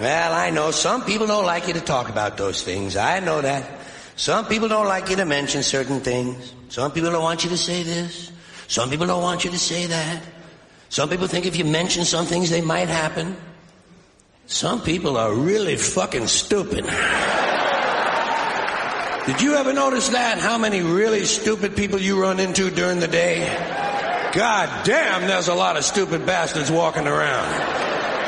Well, I know some people don't like you to talk about those things. I know that. Some people don't like you to mention certain things. Some people don't want you to say this. Some people don't want you to say that. Some people think if you mention some things, they might happen. Some people are really fucking stupid. Did you ever notice that? How many really stupid people you run into during the day? God damn, there's a lot of stupid bastards walking around.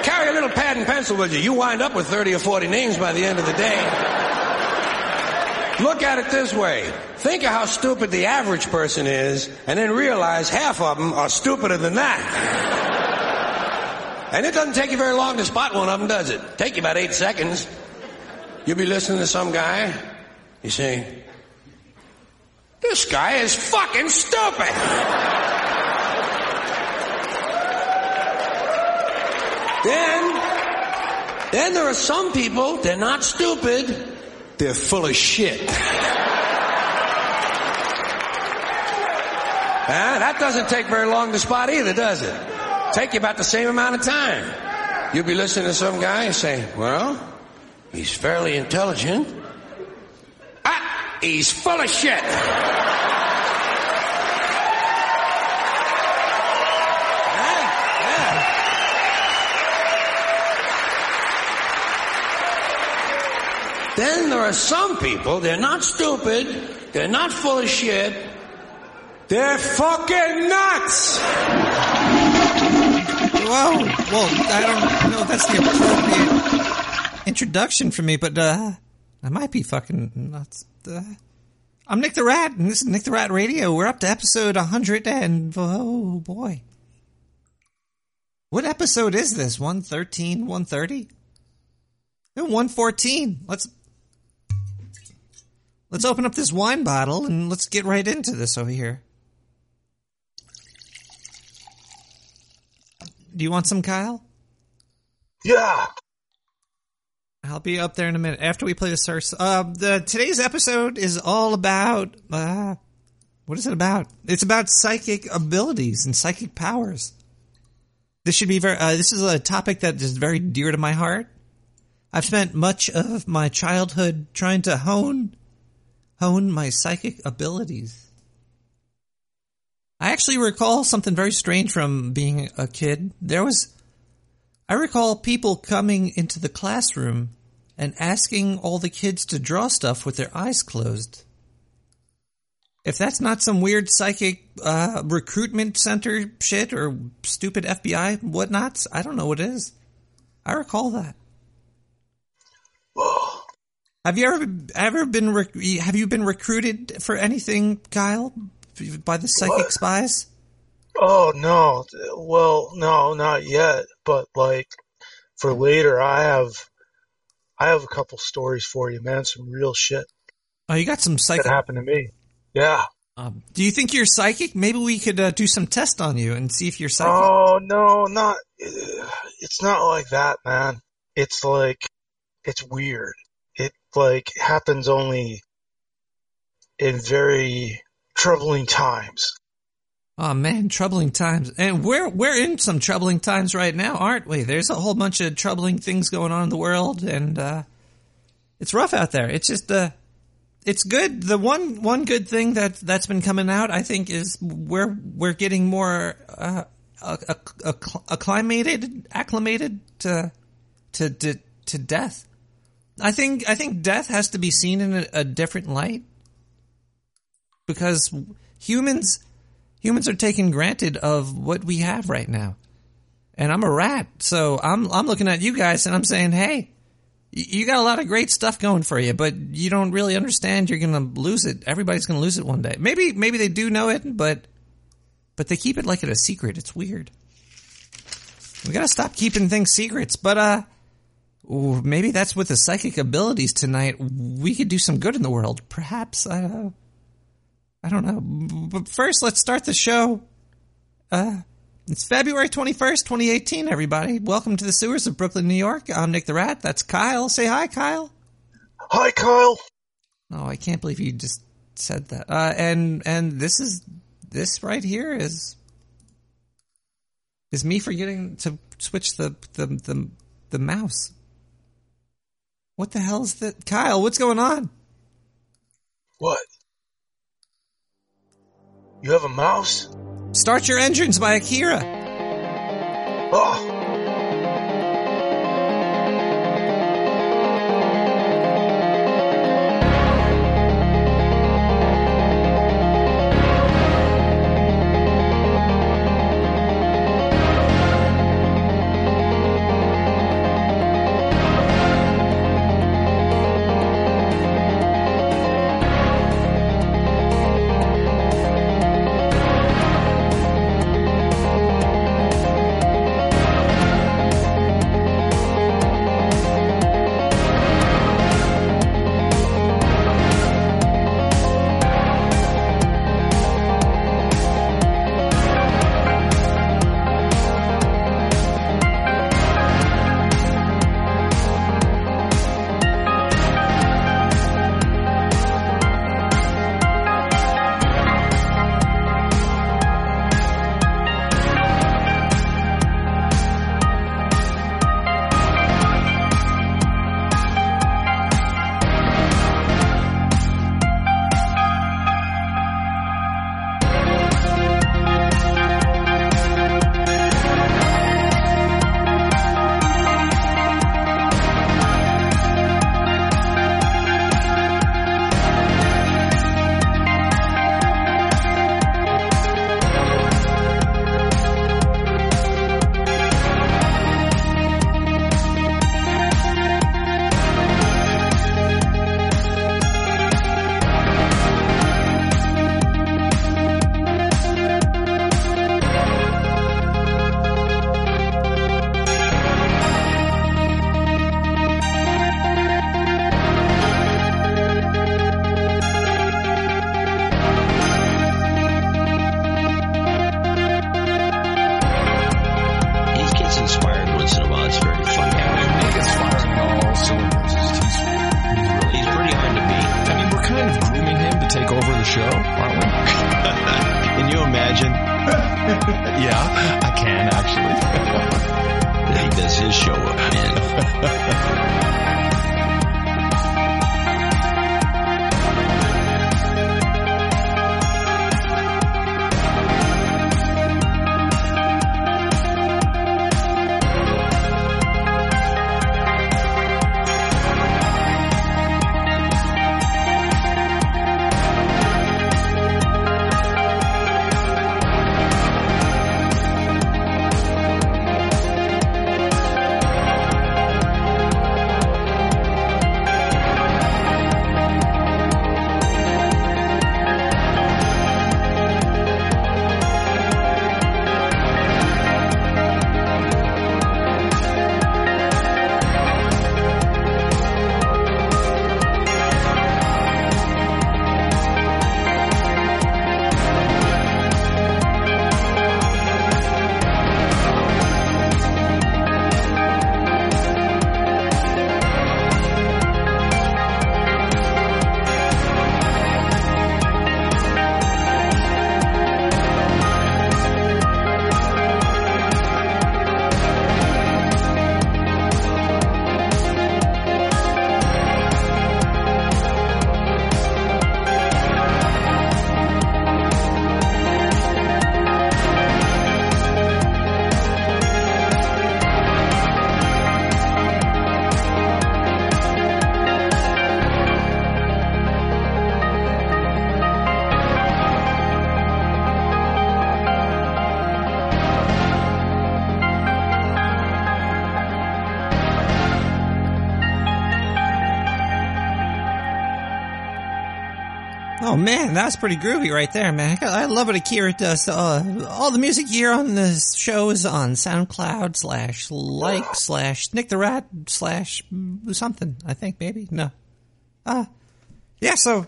Carry a little pad and pencil with you. You wind up with 30 or 40 names by the end of the day. Look at it this way. Think of how stupid the average person is, and then realize half of them are stupider than that. And it doesn't take you very long to spot one of them, does it? Take you about eight seconds. You'll be listening to some guy, you say, this guy is fucking stupid. Then, then there are some people, they're not stupid, they're full of shit. Ah, that doesn't take very long to spot either, does it? Take you about the same amount of time. You'll be listening to some guy and say, well, he's fairly intelligent. Ah, he's full of shit. Then there are some people, they're not stupid, they're not full of shit, they're fucking nuts! Whoa, well, I don't know if that's the appropriate introduction for me, but uh, I might be fucking nuts. Uh, I'm Nick the Rat, and this is Nick the Rat Radio. We're up to episode 100, and oh boy. What episode is this? 113, 130? 114. Let's Let's open up this wine bottle and let's get right into this over here. Do you want some, Kyle? Yeah. I'll be up there in a minute after we play the source. Uh, the today's episode is all about uh, what is it about? It's about psychic abilities and psychic powers. This should be very. Uh, this is a topic that is very dear to my heart. I've spent much of my childhood trying to hone hone my psychic abilities. I actually recall something very strange from being a kid. There was, I recall people coming into the classroom and asking all the kids to draw stuff with their eyes closed. If that's not some weird psychic uh, recruitment center shit or stupid FBI whatnots, I don't know what it is. I recall that. Have you ever ever been rec- have you been recruited for anything, Kyle, by the psychic what? spies? Oh no, well no, not yet. But like for later, I have I have a couple stories for you, man. Some real shit. Oh, you got some psychic that happened to me. Yeah. Um, do you think you're psychic? Maybe we could uh, do some test on you and see if you're psychic. Oh no, not. It's not like that, man. It's like it's weird like happens only in very troubling times. Oh man, troubling times. And we're we're in some troubling times right now, aren't we? There's a whole bunch of troubling things going on in the world and uh it's rough out there. It's just uh it's good. The one one good thing that that's been coming out, I think, is we're we're getting more uh, acclimated acclimated to to to, to death. I think I think death has to be seen in a, a different light because humans humans are taken granted of what we have right now. And I'm a rat, so I'm I'm looking at you guys and I'm saying, "Hey, you got a lot of great stuff going for you, but you don't really understand you're going to lose it. Everybody's going to lose it one day. Maybe maybe they do know it, but but they keep it like it a secret. It's weird. We got to stop keeping things secrets. But uh maybe that's with the psychic abilities tonight. We could do some good in the world. Perhaps. I don't know. I don't know. But first, let's start the show. Uh, it's February 21st, 2018, everybody. Welcome to the sewers of Brooklyn, New York. I'm Nick the Rat. That's Kyle. Say hi, Kyle. Hi, Kyle. Oh, I can't believe you just said that. Uh, and, and this is, this right here is, is me forgetting to switch the, the, the, the mouse. What the hell is that? Kyle, what's going on? What? You have a mouse? Start Your Engines by Akira. Oh, Oh man, that's pretty groovy right there, man. I love what Akira does. Uh, all the music here on this show is on SoundCloud slash like slash Nick the Rat slash something. I think maybe no. Uh yeah. So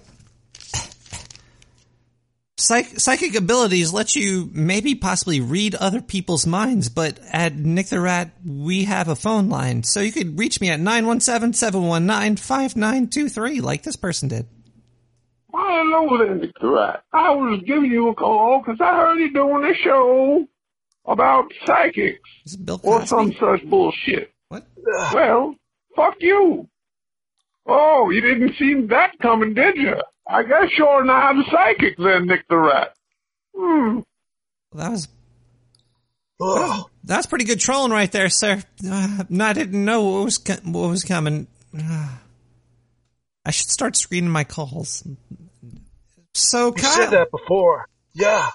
psych- psychic abilities let you maybe possibly read other people's minds, but at Nick the Rat we have a phone line, so you could reach me at 917-719-5923 like this person did. Nick the Rat. I was giving you a call because I heard you doing a show about psychics or some such bullshit. What? Well, fuck you. Oh, you didn't see that coming, did you? I guess you're not a psychic then, Nick the Rat. Hmm. That was Ugh. that's pretty good trolling right there, sir. Uh, I didn't know what was what was coming. Uh, I should start screening my calls. So You Kyle, said that before. Yeah.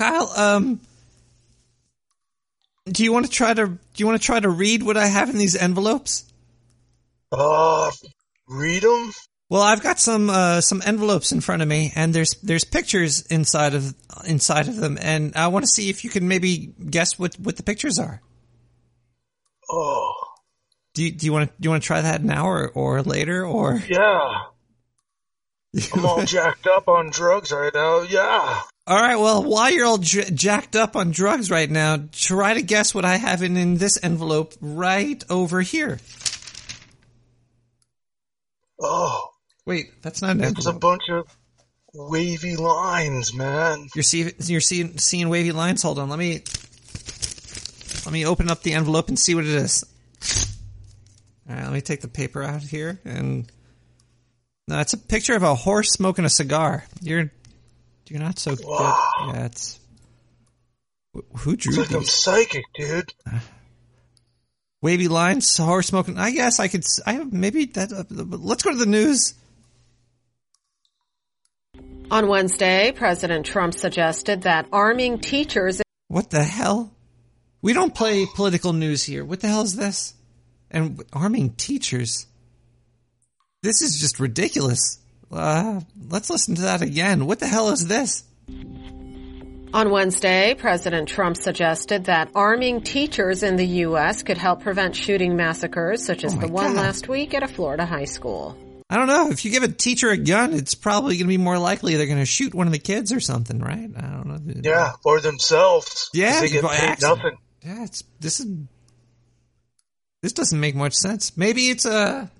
Kyle, um, do you want to try to do you want to try to read what I have in these envelopes? Uh, read them? Well, I've got some uh, some envelopes in front of me, and there's there's pictures inside of inside of them, and I want to see if you can maybe guess what what the pictures are. Oh, Do you do you want to do you want to try that now or or later or? yeah. I'm all jacked up on drugs right now. Yeah. All right. Well, while you're all j- jacked up on drugs right now, try to guess what I have in, in this envelope right over here. Oh, Wait, that's not an it's a bunch of wavy lines, man. You're seeing you're seeing seeing wavy lines. Hold on. Let me let me open up the envelope and see what it is. All right. Let me take the paper out here and. No, it's a picture of a horse smoking a cigar. You're you're not so Wow. good. Yeah, it's. Who drew It's like I'm psychic, dude. wavy lines, horse smoking. I guess I could. s- I maybe that. Uh, let's go to the news. On Wednesday, President Trump suggested that arming teachers What the hell? We don't play political news here. What the hell is this? And arming teachers. This is just ridiculous. Uh, let's listen to that again. What the hell is this? On Wednesday, President Trump suggested that arming teachers in the U.S. could help prevent shooting massacres such as Oh the one God. last week at a Florida high school. I don't know. If you give a teacher a gun, it's probably going to be more likely they're going to shoot one of the kids or something, right? I don't know. Yeah, or themselves. Yeah, they get paid nothing. Yeah, it's this is this doesn't make much sense. Maybe it's a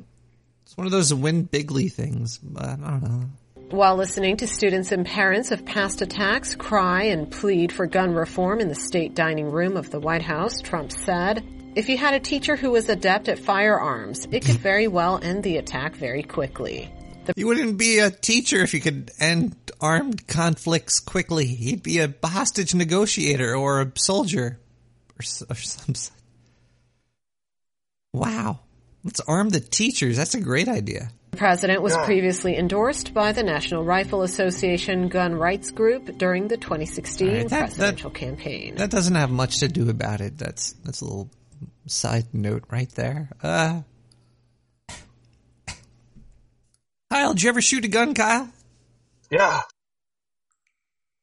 it's one of those win bigly things, but I don't know. While listening to students and parents of past attacks cry and plead for gun reform in the state dining room of the White House, Trump said, if you had a teacher who was adept at firearms, it could very well end the attack very quickly. You wouldn't be a teacher if you could end armed conflicts quickly. You'd be a hostage negotiator or a soldier or, or some. Wow, let's arm the teachers. That's a great idea. The president was previously endorsed by the National Rifle Association Gun Rights Group during the 2016 All right, that- that- presidential campaign. That doesn't have much to do about it. That's that's a little side note right there. Uh, Kyle, did you ever shoot a gun, Kyle? Yeah.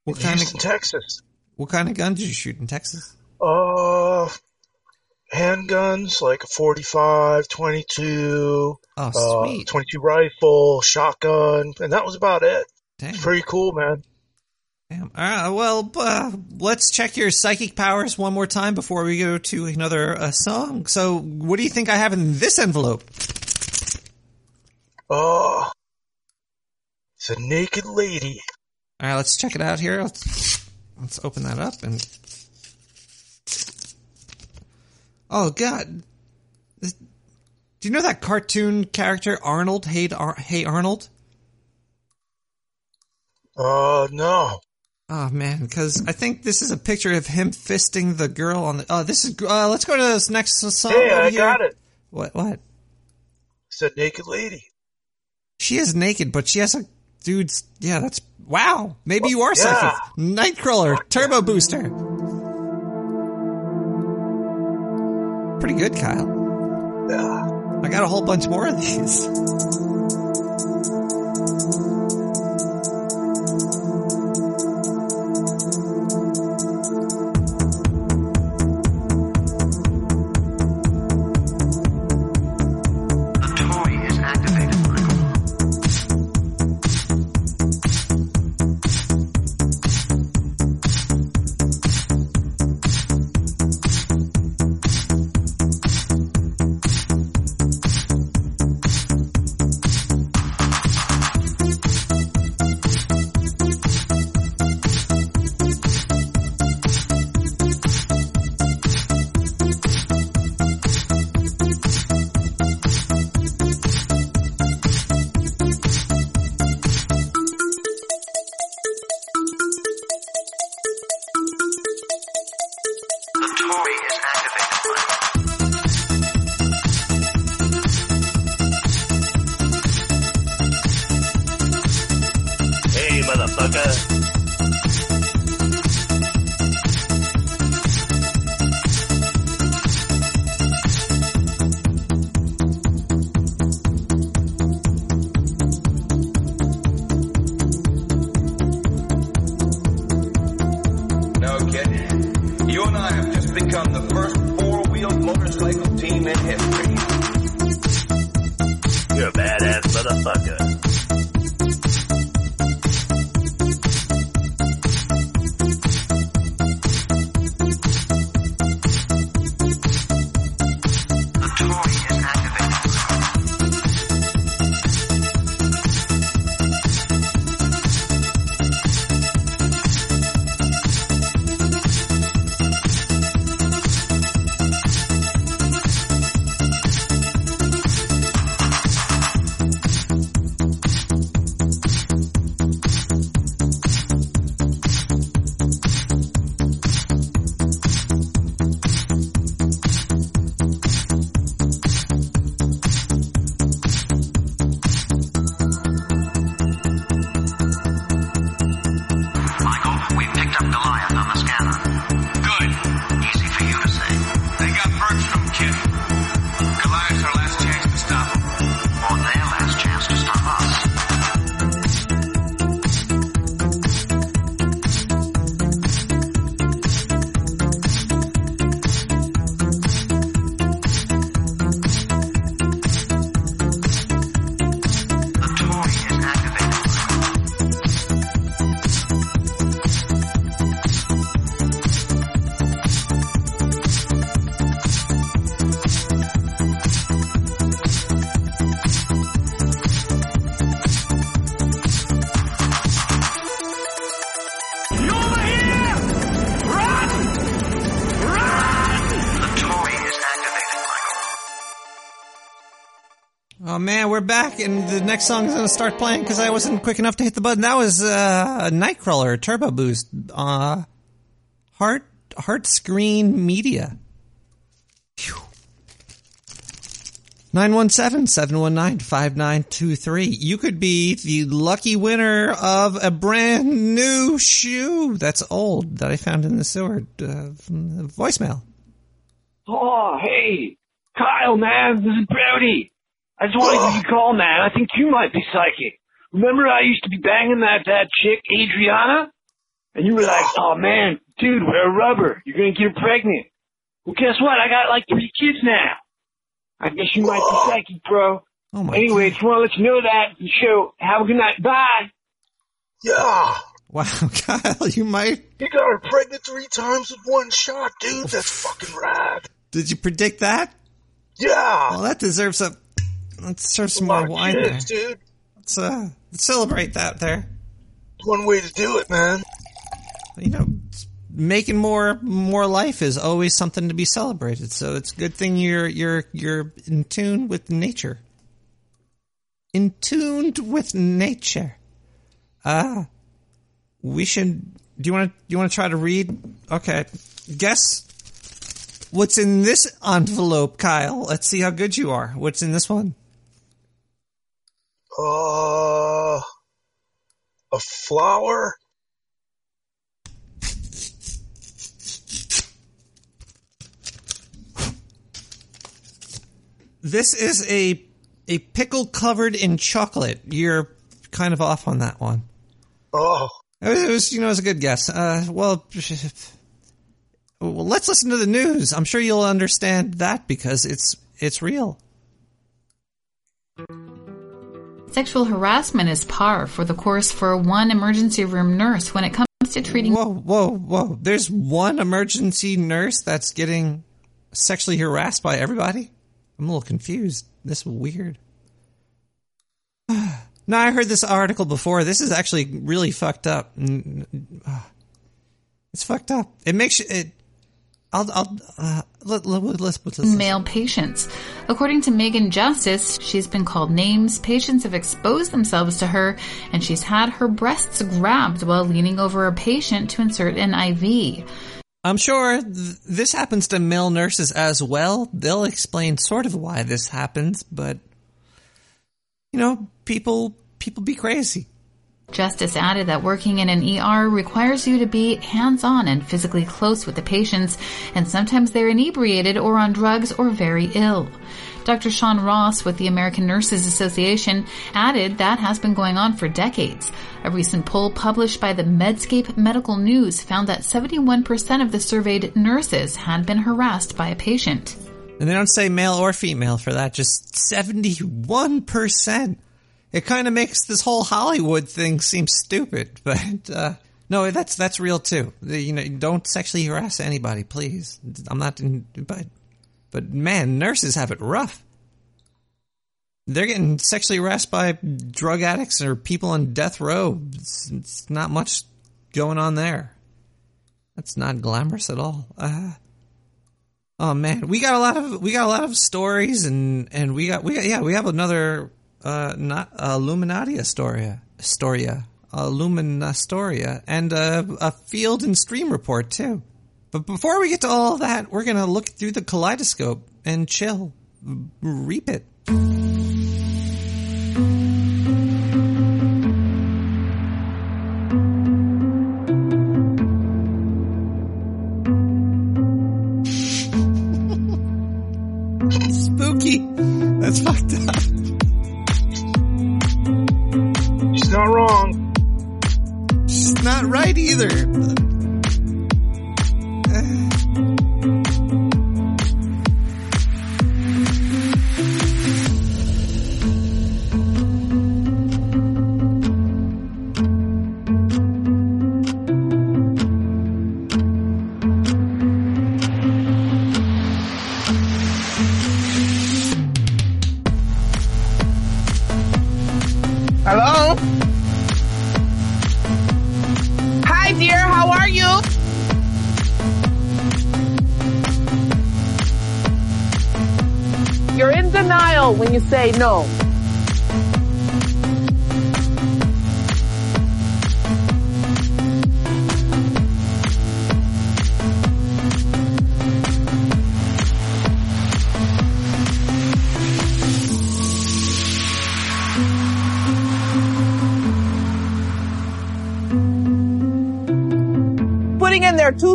What kind Houston, of Texas. what kind of gun did you shoot in Texas? Uh, handguns like a 45, 22, Oh, uh, 22 rifle, shotgun, and that was about it. Damn. It's pretty cool, man. Damn. All right, well, uh, let's check your psychic powers one more time before we go to another uh, song. So, what do you think I have in this envelope? Uh, it's a naked lady. All right, let's check it out here. Let's, let's open that up and. Oh God! This- Do you know that cartoon character Arnold? Hey, Ar- hey Arnold. Uh, no. Oh man, because I think this is a picture of him fisting the girl on the. Oh, this is. Uh, let's go to this next song. Hey, I here. got it. What? What? It's a naked lady. She is naked, but she has a dude's. Yeah, that's wow. Maybe you are Yeah. psychic. Nightcrawler, Turbo Booster. Pretty good, Kyle. Yeah. I got a whole bunch more of these. Man, we're back, and the next song is going to start playing because I wasn't quick enough to hit the button. That was uh, Nightcrawler Turbo Boost, uh, Heart Heart Screen Media. 917-719-5923. You could be the lucky winner of a brand new shoe that's old that I found in the sewer. Uh, voicemail. Oh, hey, Kyle, man, this is Brody. I just wanted to you call, man. I think you might be psychic. Remember I used to be banging that, that chick, Adriana? And you were like, oh man, dude, wear rubber. You're gonna get her pregnant. Well, guess what? I got like three kids now. I guess you might be psychic, bro. Oh my Anyway, just want to let you know that. The show. Have a good night. Bye. Yeah. Wow, Kyle, you might. You got her pregnant three times with one shot, dude. Oh, That's fucking rad. Did you predict that? Yeah. Well, that deserves a. That serve some more wine there. dude. Let's uh, let's celebrate that there. One way to do it, man. You know, making more more life is always something to be celebrated. So it's a good thing you're you're you're in tune with nature. In tuned with nature. Ah, we should. Do you want to? Do you want to try to read? Okay, guess what's in this envelope, Kyle. Let's see how good you are. What's in this one? Uh, a flower. This is a a pickle covered in chocolate. You're kind of off on that one. Oh, It was, you know, it was a good guess. Uh, well, well, let's listen to the news. I'm sure you'll understand that because it's it's real. Sexual harassment is par for the course for one emergency room nurse when it comes to treating. Whoa, whoa, whoa! There's one emergency nurse that's getting sexually harassed by everybody. I'm a little confused. This is weird. no, I heard this article before. This is actually really fucked up. It's fucked up. It makes you- it. I'll. I'll. Uh, let, let, let's put this. Male patients. According to Megan Justice, she's been called names, patients have exposed themselves to her, and she's had her breasts grabbed while leaning over a patient to insert an IV. I'm sure th- this happens to male nurses as well. They'll explain sort of why this happens, but you know, people people be crazy. Justice added that working in an ER requires you to be hands on and physically close with the patients, and sometimes they're inebriated or on drugs or very ill. Dr. Sean Ross with the American Nurses Association added that has been going on for decades. A recent poll published by the Medscape Medical News found that 71% of the surveyed nurses had been harassed by a patient. And they don't say male or female for that, just 71%. It kind of makes this whole Hollywood thing seem stupid, but uh, no, that's that's real too. You know, don't sexually harass anybody, please. I'm not, in, but but man, nurses have it rough. They're getting sexually harassed by drug addicts or people on death row. It's, it's not much going on there. That's not glamorous at all. Uh, oh man, we got a lot of we got a lot of stories and and we got we got yeah we have another uh not Illuminati Astoria Astoria Illuminastoria and uh, a field and stream report too. But before we get to all that, we're gonna look through the kaleidoscope and chill, reap it.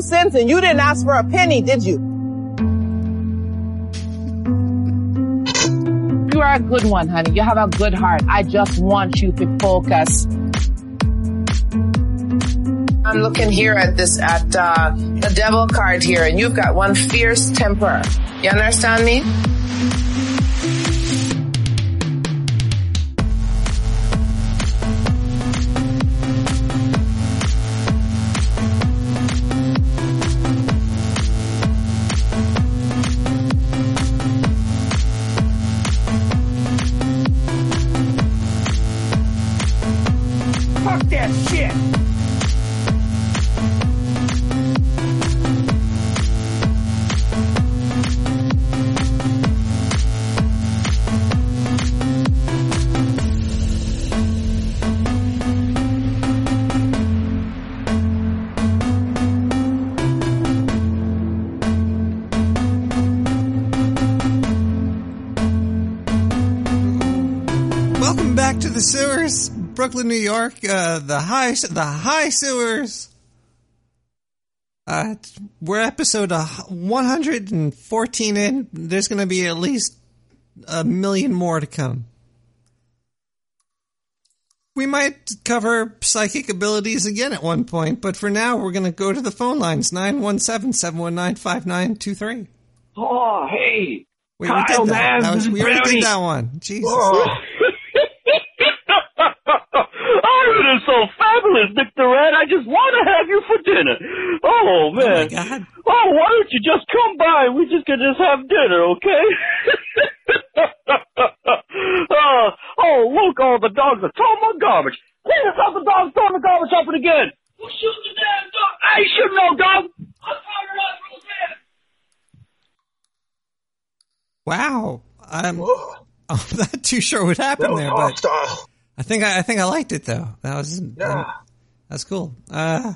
Cents and you didn't ask for a penny, did you? You are a good one, honey. You have a good heart. I just want you to focus. I'm looking here at this, at uh, the devil card here, and you've got one fierce temper. You understand me? Brooklyn, New York. Uh, the high, the high sewers. Uh, we're episode uh, 114 in. There's going to be at least a million more to come. We might cover psychic abilities again at one point, but for now, we're going to go to the phone lines 917 719 5923. Oh, hey! Wait, Kyle, we did that. man, That was- we already did that one. Jesus. Oh, it is so fabulous, Mr. Red. I just want to have you for dinner. Oh, oh man. my God. Oh, why don't you just come by? We just can just have dinner, okay? oh, oh, look, all the dogs are throwing my garbage. Clean us up the dogs throwing the garbage up it again. Who shoots the damn dog? I should know, dog. I'm firing off real fast. Wow. Um, I'm, I'm not too sure what happened That there, but hostile. I think I, I think I liked it though. That was Yeah. That's cool. Uh,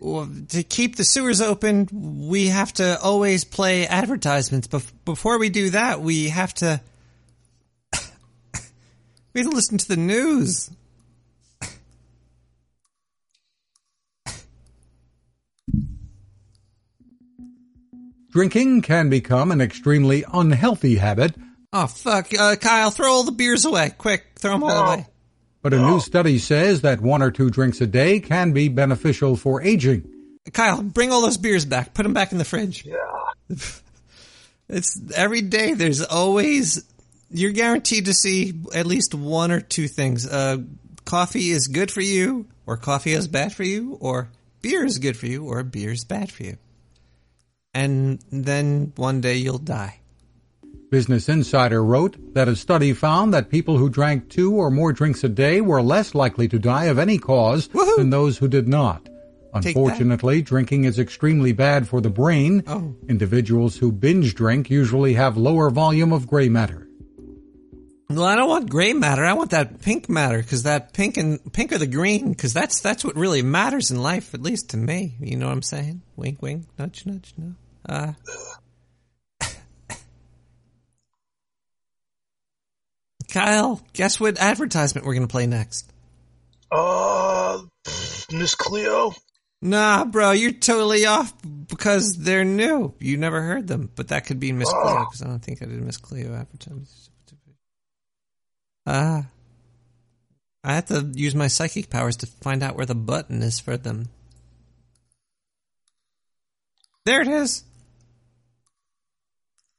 to keep the sewers open, we have to always play advertisements. But before we do that, we have to we have to listen to the news. Drinking can become an extremely unhealthy habit. Oh fuck, uh, Kyle! Throw all the beers away, quick! Throw them all away. But a new study says that one or two drinks a day can be beneficial for aging. Kyle, bring all those beers back. Put them back in the fridge. Yeah. It's every day. There's always you're guaranteed to see at least one or two things. Uh, coffee is good for you, or coffee is bad for you, or beer is good for you, or beer is bad for you. And then one day you'll die. Business Insider wrote that a study found that people who drank two or more drinks a day were less likely to die of any cause Woohoo! than those who did not. Unfortunately, drinking is extremely bad for the brain. Oh. Individuals who binge drink usually have lower volume of gray matter. Well, I don't want gray matter. I want that pink matter because that pink and pink or the green because that's that's what really matters in life, at least to me. You know what I'm saying? Wink, wink, nudge, nudge. No. Uh, Kyle, guess what advertisement we're gonna play next? Uh, Miss Cleo. Nah, bro, you're totally off because they're new. You never heard them, but that could be Miss Oh. Cleo because I don't think I did Miss Cleo advertisement. Ah, I have to use my psychic powers to find out where the button is for them. There it is.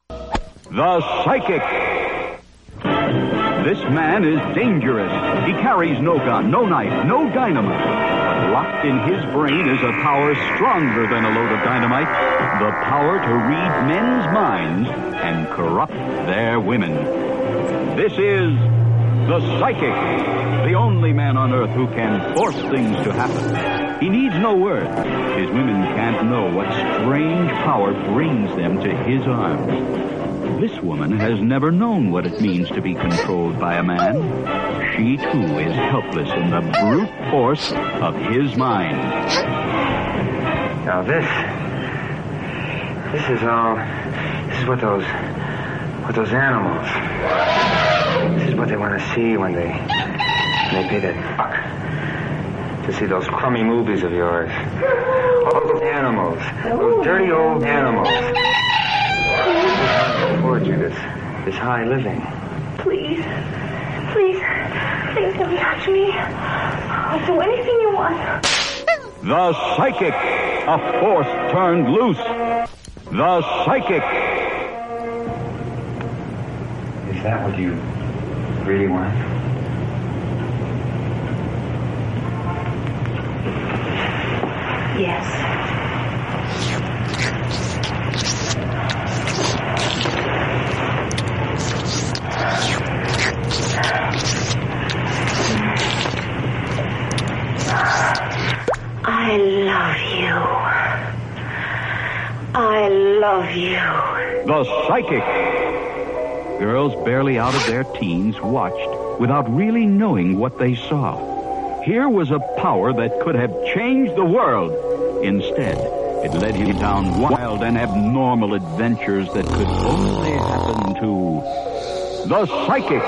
The Psychic. This man is dangerous. He carries no gun, no knife, no dynamite. But locked in his brain is a power stronger than a load of dynamite the power to read men's minds and corrupt their women. This is the Psychic, the only man on earth who can force things to happen. He needs no words. His women can't know what strange power brings them to his arms. This woman has never known what it means to be controlled by a man. She too is helpless in the brute force of his mind. Now this, this is all, this is what those, what those animals, this is what they want to see when they, when they pay that buck to see those crummy movies of yours. All those animals, those dirty old animals. Afford you this, this high living. Please. Please. Please don't touch me. I'll do anything you want. The Psychic, a force turned loose. The Psychic. Is that what you really want? Yes. I love you. I love you. The Psychic. Girls barely out of their teens watched without really knowing what they saw. Here was a power that could have changed the world. Instead, it led him down wild and abnormal adventures that could only happen to the Psychic.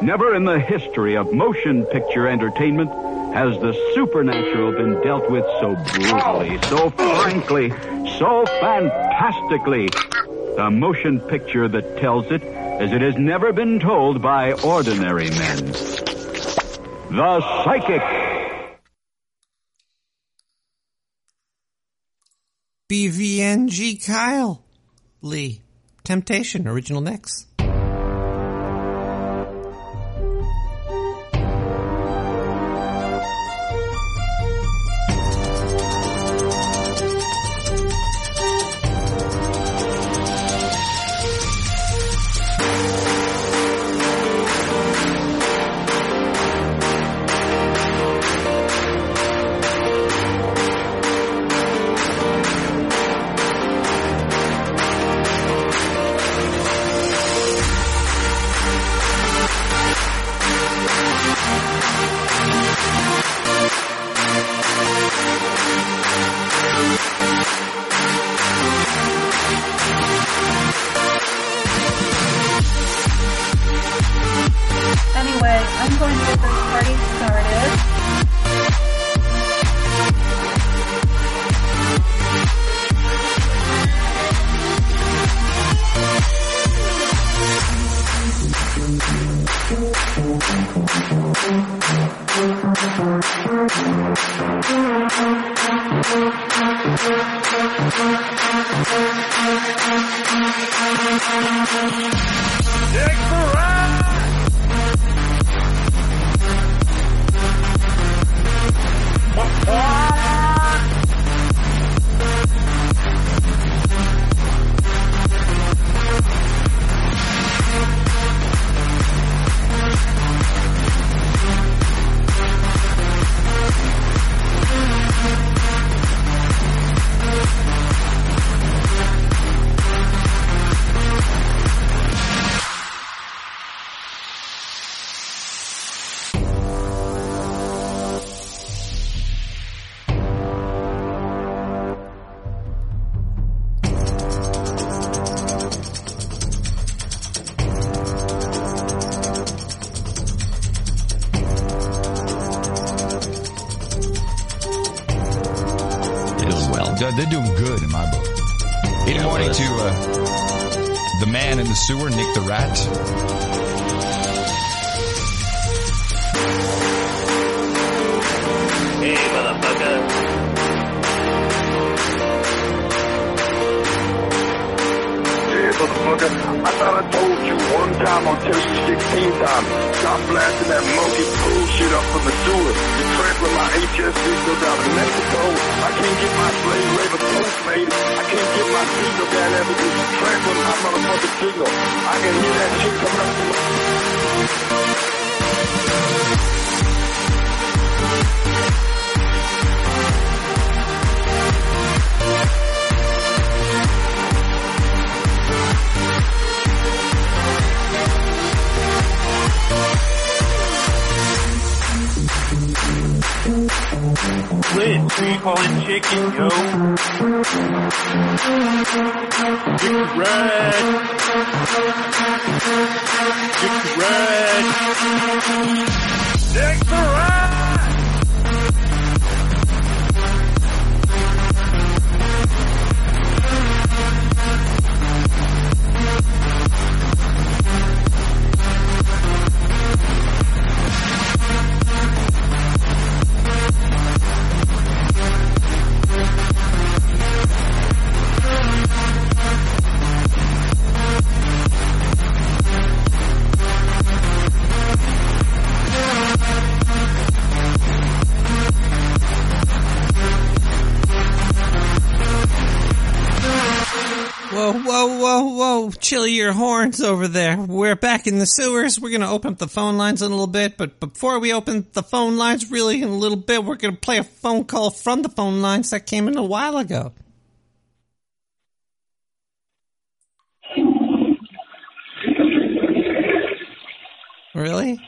Never in the history of motion picture entertainment has the supernatural been dealt with so brutally, so frankly, so fantastically. A motion picture that tells it as it has never been told by ordinary men. The Psychic. BVNG Kyle Lee. Temptation, original mix. Sewer, Nick the Rat. Your horns over there. We're back in the sewers. We're going to open up the phone lines in a little bit, but before we open the phone lines, really, in a little bit, we're going to play a phone call from the phone lines that came in a while ago. Really?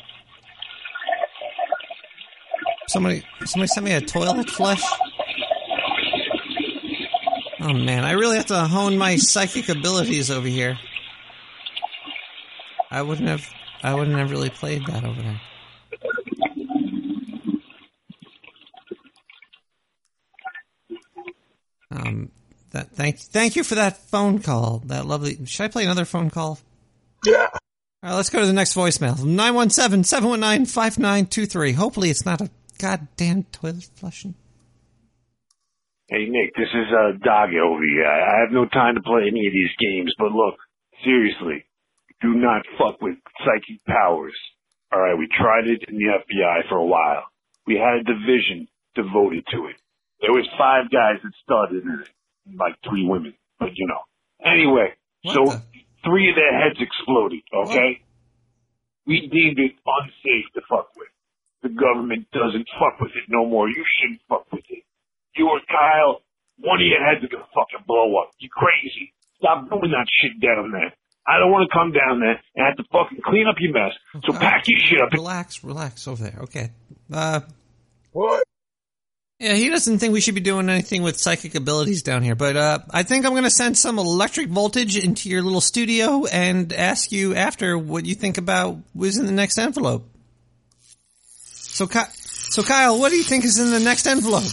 Somebody, somebody sent me a toilet flush. Oh man, I really have to hone my psychic abilities over here. I wouldn't have, I wouldn't have really played that over there. Um, that thank, thank you for that phone call. That lovely. Should I play another phone call? Yeah. All right, let's go to the next voicemail. 917-719-5923. Hopefully it's not a goddamn toilet flushing. Hey Nick, this is uh Doggy over here. I I have no time to play any of these games, but look, seriously, do not fuck with psychic powers. All right, we tried it in the FBI for a while. We had a division devoted to it. There was five guys that started in it, like three women, but you know. Anyway, so three of their heads exploded. Okay, we deemed it unsafe to fuck with. The government doesn't fuck with it no more. You shouldn't fuck with it. You or Kyle, one of your heads are gonna fucking blow up. You crazy. Stop doing that shit down there. I don't want to come down there and have to fucking clean up your mess. So pack your shit up. Relax, relax over there. Okay. Uh, what? Yeah, he doesn't think we should be doing anything with psychic abilities down here, but uh, I think I'm going to send some electric voltage into your little studio and ask you after what you think about was in the next envelope. So, Ky- so Kyle, what do you think is in the next envelope?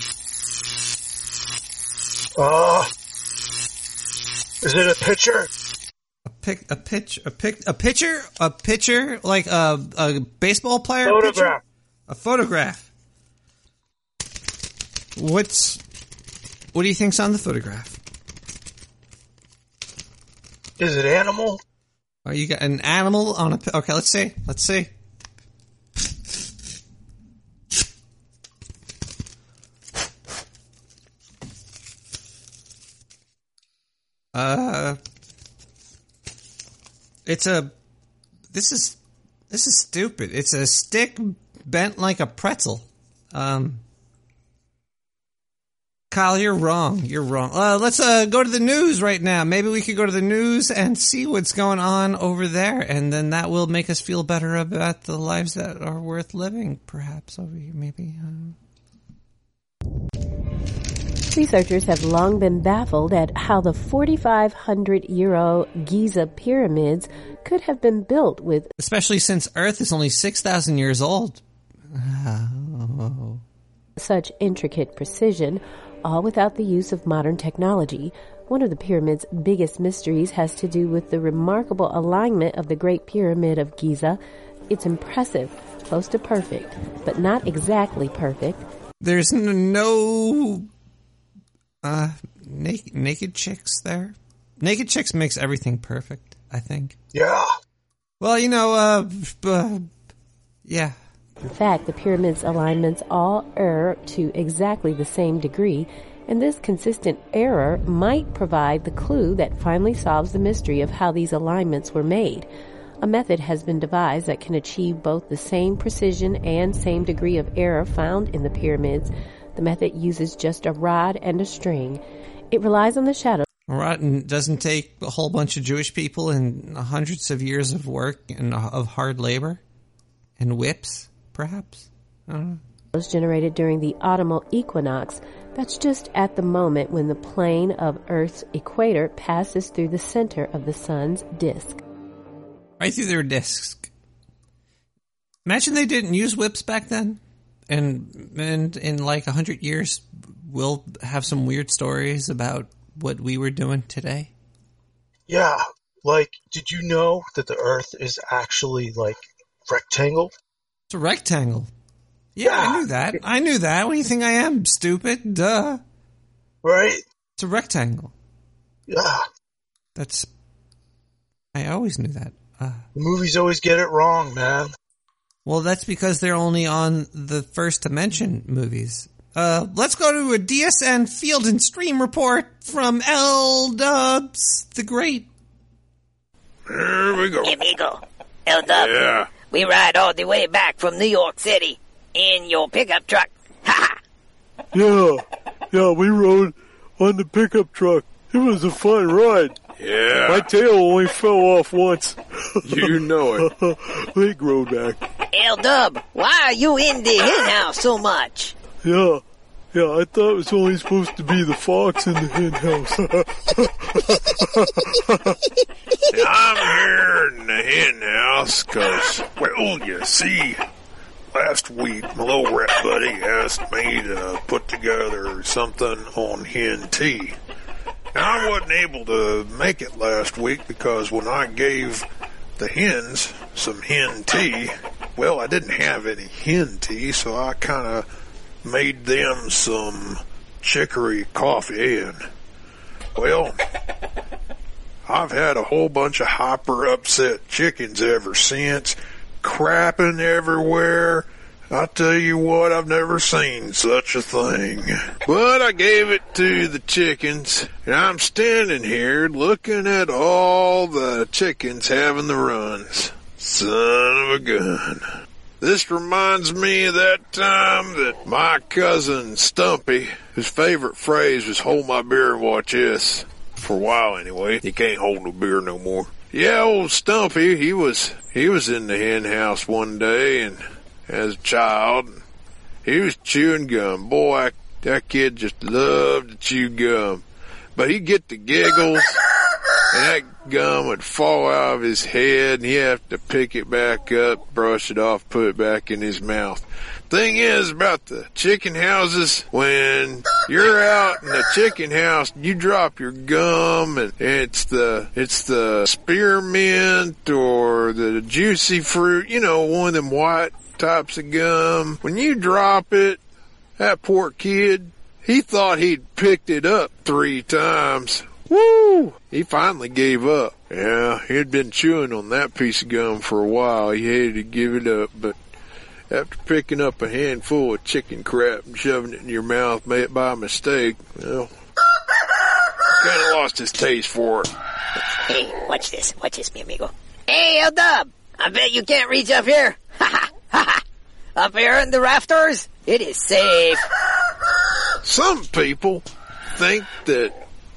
Uh, is it a picture? A pic, a pitch, a pic, a pitcher, a pitcher, like a, a baseball player. Photograph. Pitcher? A photograph. What's, what do you think's on the photograph? Is it animal? Oh, you got an animal on a. Okay, let's see. Let's see. Uh, it's a. This is this is stupid. It's a stick bent like a pretzel. Um, Kyle, you're wrong. You're wrong. Uh, let's uh, go to the news right now. Maybe we could go to the news and see what's going on over there, and then that will make us feel better about the lives that are worth living. Perhaps over here, maybe. Um, Researchers have long been baffled at how the 4,500 year old Giza pyramids could have been built with especially since Earth is only six thousand years old. Oh. such intricate precision, all without the use of modern technology. One of the pyramid's biggest mysteries has to do with the remarkable alignment of the Great Pyramid of Giza. It's impressive, close to perfect, but not exactly perfect. There's n- no uh naked, naked chicks there. Naked chicks makes everything perfect. I think. Yeah. Well, you know, uh, uh yeah. In fact, the pyramid's alignments all err to exactly the same degree, and this consistent error might provide the clue that finally solves the mystery of how these alignments were made. A method has been devised that can achieve both the same precision and same degree of error found in the pyramids. The method uses just a rod and a string. It relies on the shadow Right, and doesn't take a whole bunch of Jewish people and hundreds of years of work and of hard labor and whips, perhaps. I don't know. was generated during the autumnal equinox. That's just at the moment when the plane of Earth's equator passes through the center of the sun's disk. Right through their discs. Imagine they didn't use whips back then, and and in like a hundred years, we'll have some weird stories about what we were doing today. Yeah. Like, did you know that the Earth is actually like rectangle? It's a rectangle. Yeah, I knew that. I knew that. What do you think I am? Stupid? Duh. Right? It's a rectangle. Yeah. That's. I always knew that. Uh, The movies always get it wrong, man. Well, that's because they're only on the first dimension movies. Uh, let's go to a DSN field and stream report from L Dubs the Great. Here we go. Here we go. El Dub, Yeah. we ride all the way back from New York City in your pickup truck. Ha! Yeah, yeah, we rode on the pickup truck. It was a fun ride. Yeah. My tail only fell off once. You know it. they grow back. L Dub, why are you in the hen house so much? Yeah, yeah, I thought it was only supposed to be the fox in the hen house. I'm here in the hen house because, well, you see, last week my little rat buddy asked me to put together something on hen tea. Now, I wasn't able to make it last week because when I gave the hens some hen tea, well, I didn't have any hen tea, so I kind of made them some chicory coffee and, well, I've had a whole bunch of hyper upset chickens ever since, crapping everywhere. I tell you what, I've never seen such a thing. But I gave it to the chickens, and I'm standing here looking at all the chickens having the runs. Son of a gun. This reminds me of that time that my cousin Stumpy, whose favorite phrase was hold my beer and watch this. For a while anyway. He can't hold no beer no more. Yeah, old Stumpy, he was, he was in the hen house one day and as a child, he was chewing gum. Boy, that kid just loved to chew gum. But he'd get the giggles and that gum would fall out of his head, and he'd have to pick it back up, brush it off, put it back in his mouth. Thing is about the chicken houses, when you're out in the chicken house, you drop your gum, and it's the it's the spearmint or the juicy fruit, you know, one of them white types of gum. When you drop it, that poor kid, he thought he'd picked it up three times. Woo! He finally gave up. Yeah, he'd been chewing on that piece of gum for a while. He hated to give it up, but after picking up a handful of chicken crap and shoving it in your mouth by mistake, well, kind of lost his taste for it. Hey, watch this. Watch this, mi amigo. Hey, El Dub! I bet you can't reach up here. Ha ha ha ha! Up here in the rafters, it is safe. Some people think that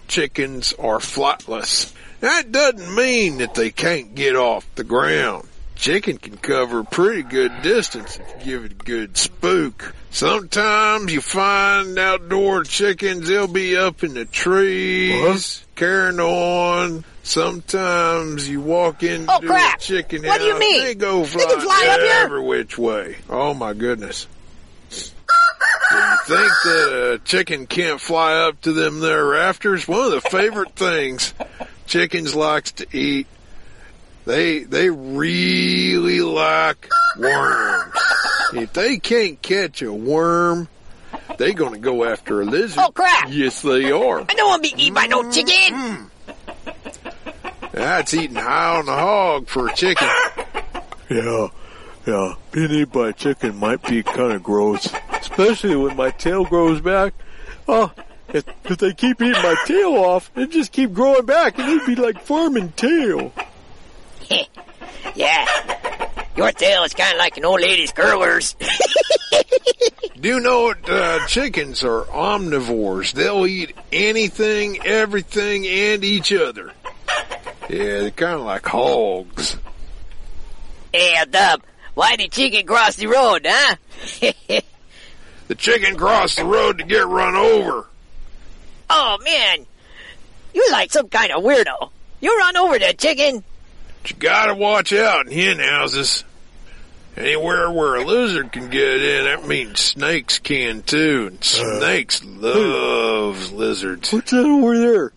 chickens are flightless. That doesn't mean that they can't get off the ground. Chicken can cover a pretty good distance if you give it a good spook. Sometimes you find outdoor chickens, they'll be up in the trees, carrying on. Sometimes you walk into Oh, crap. a chicken What do you house, mean? they go They fly up here? every which way. Oh my goodness. Do you think that a chicken can't fly up to them there rafters? One of the favorite things chickens likes to eat. They they really like worms. If they can't catch a worm, they're gonna go after a lizard. Oh, crap. Yes, they are. I don't want to be eaten by no chicken. Mm-hmm. That's eating high on the hog for a chicken. Yeah, yeah. Being eaten by a chicken might be kind of gross, especially when my tail grows back. Oh, if, if they keep eating my tail off, it just keep growing back, and it'd be like farming tail. yeah. Your tail is kind of like an old lady's curlers. Do you know what uh, chickens are omnivores? They'll eat anything, everything, and each other. Yeah, they're kind of like hogs. hey, El Dub, why did chicken cross the road, huh? The chicken crossed the road to get run over. oh, man. You're like some kind of weirdo. You run over the chicken. But you gotta watch out in hen houses. Anywhere where a lizard can get in, that means snakes can too. And uh, snakes loves lizards. What's that over there?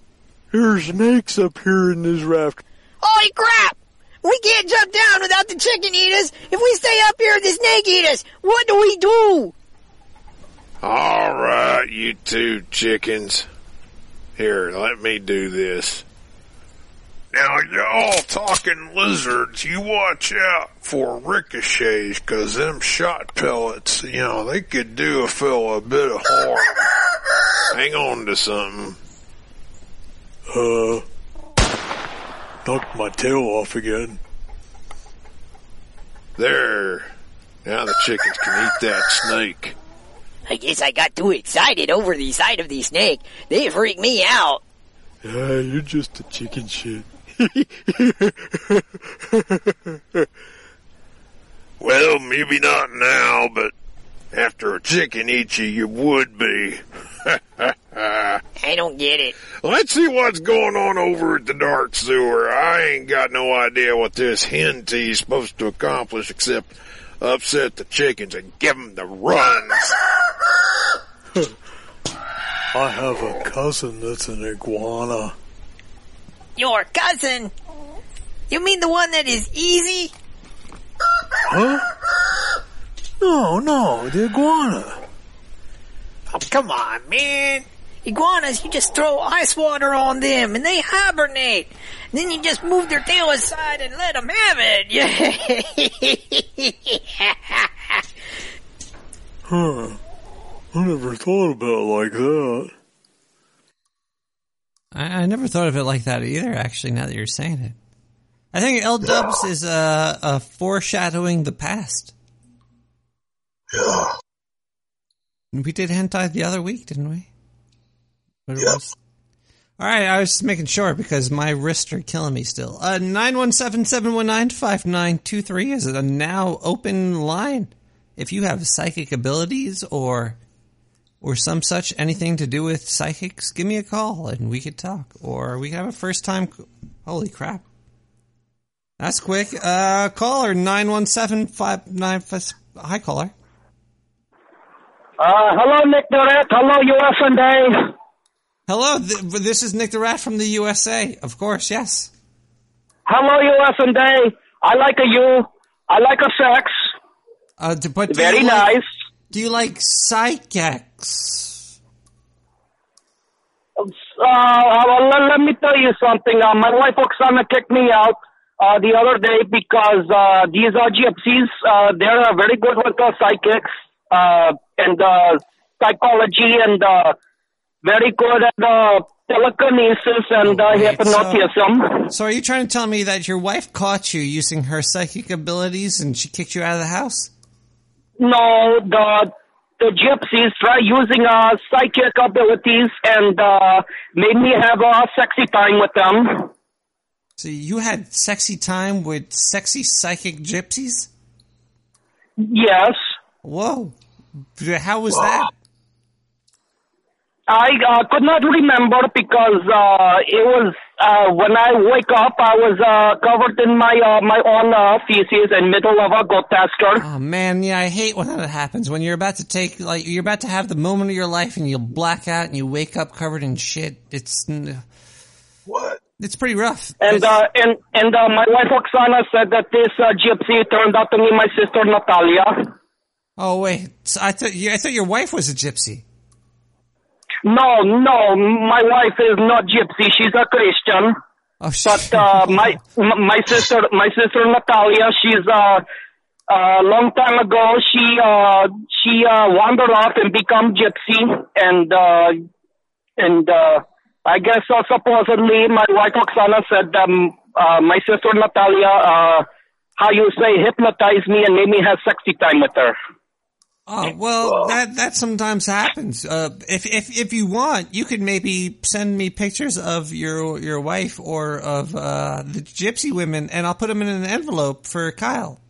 There's snakes up here in this raft. Holy crap! We can't jump down without the chicken eat us. If we stay up here, the snake eat us. What do we do? All right, you two chickens. Here, let me do this. Now, y'all talking lizards, you watch out for ricochets, cause them shot pellets, you know, they could do a fellow a bit of harm. Hang on to something. Uh, knocked my tail off again. There. Now the chickens can eat that snake. I guess I got too excited over the sight of the snake. They freaked me out. Yeah, you're just a chicken shit. Well, maybe not now, but after a chicken eats you, you would be. I don't get it. Let's see what's going on over at the dark sewer. I ain't got no idea what this hen tea's supposed to accomplish except upset the chickens and give them the runs. I have a cousin that's an iguana. Your cousin? You mean the one that is easy? Huh? No, no, the iguana. Oh, come on, man. Iguanas, you just throw ice water on them and they hibernate. Then you just move their tail aside and let them have it. Huh. I never thought about it like that. I, I never thought of it like that either. Actually, now that you're saying it, I think L Dubs is uh, uh, foreshadowing the past. Yeah. We did hentai the other week, didn't we? What it was? All right, I was just making sure because my wrists are killing me still. Uh, 917-719-5923 is a now open line. If you have psychic abilities or or some such anything to do with psychics, give me a call and we could talk. Or we could have a first time Holy crap. That's quick. Uh, caller, 917-595. Hi, caller. Uh, hello, Nick Durrett. Hello, US and Day. Hello, th- this is Nick the Rat from the USA. Of course, yes. Hello, US and Day. I like a you. I like a sex. Uh, d- but Very like- nice. Do you like psychics? Uh, well, let, let me tell you something. Uh, my wife Oksana kicked me out uh, the other day because uh, these are gypsies. Uh, they're uh, very good with uh, psychics uh, and uh, psychology and uh, very good at uh, telekinesis and uh, hypnotism. So are you trying to tell me that your wife caught you using her psychic abilities and she kicked you out of the house? No, the the gypsies try using uh, psychic abilities and uh, made me have a sexy time with them. So you had sexy time with sexy psychic gypsies? Yes. Whoa. How was that? I uh, could not remember because uh, it was uh, when I wake up, I was uh, covered in my uh, my own uh, feces in middle of a goat pasture. Oh man, yeah, I hate when that happens. When you're about to take, like, you're about to have the moment of your life and you'll black out and you wake up covered in shit. It's what? It's pretty rough. And uh, and and uh, my wife Oksana said that this uh, gypsy turned out to be my sister Natalia. Oh wait, I thought you, I thought your wife was a gypsy. No, no, my wife is not gypsy. She's a Christian. Oh, but uh, my my sister, my sister Natalia, she's uh, a long time ago. She uh, she uh, wandered off and become gypsy, and uh, and uh, I guess uh, supposedly my wife Oksana said um, uh, my sister Natalia, uh, how you say, hypnotized me and made me have sexy time with her. Oh well, that that sometimes happens. Uh, if if if you want, you could maybe send me pictures of your your wife or of uh, the gypsy women, and I'll put them in an envelope for Kyle.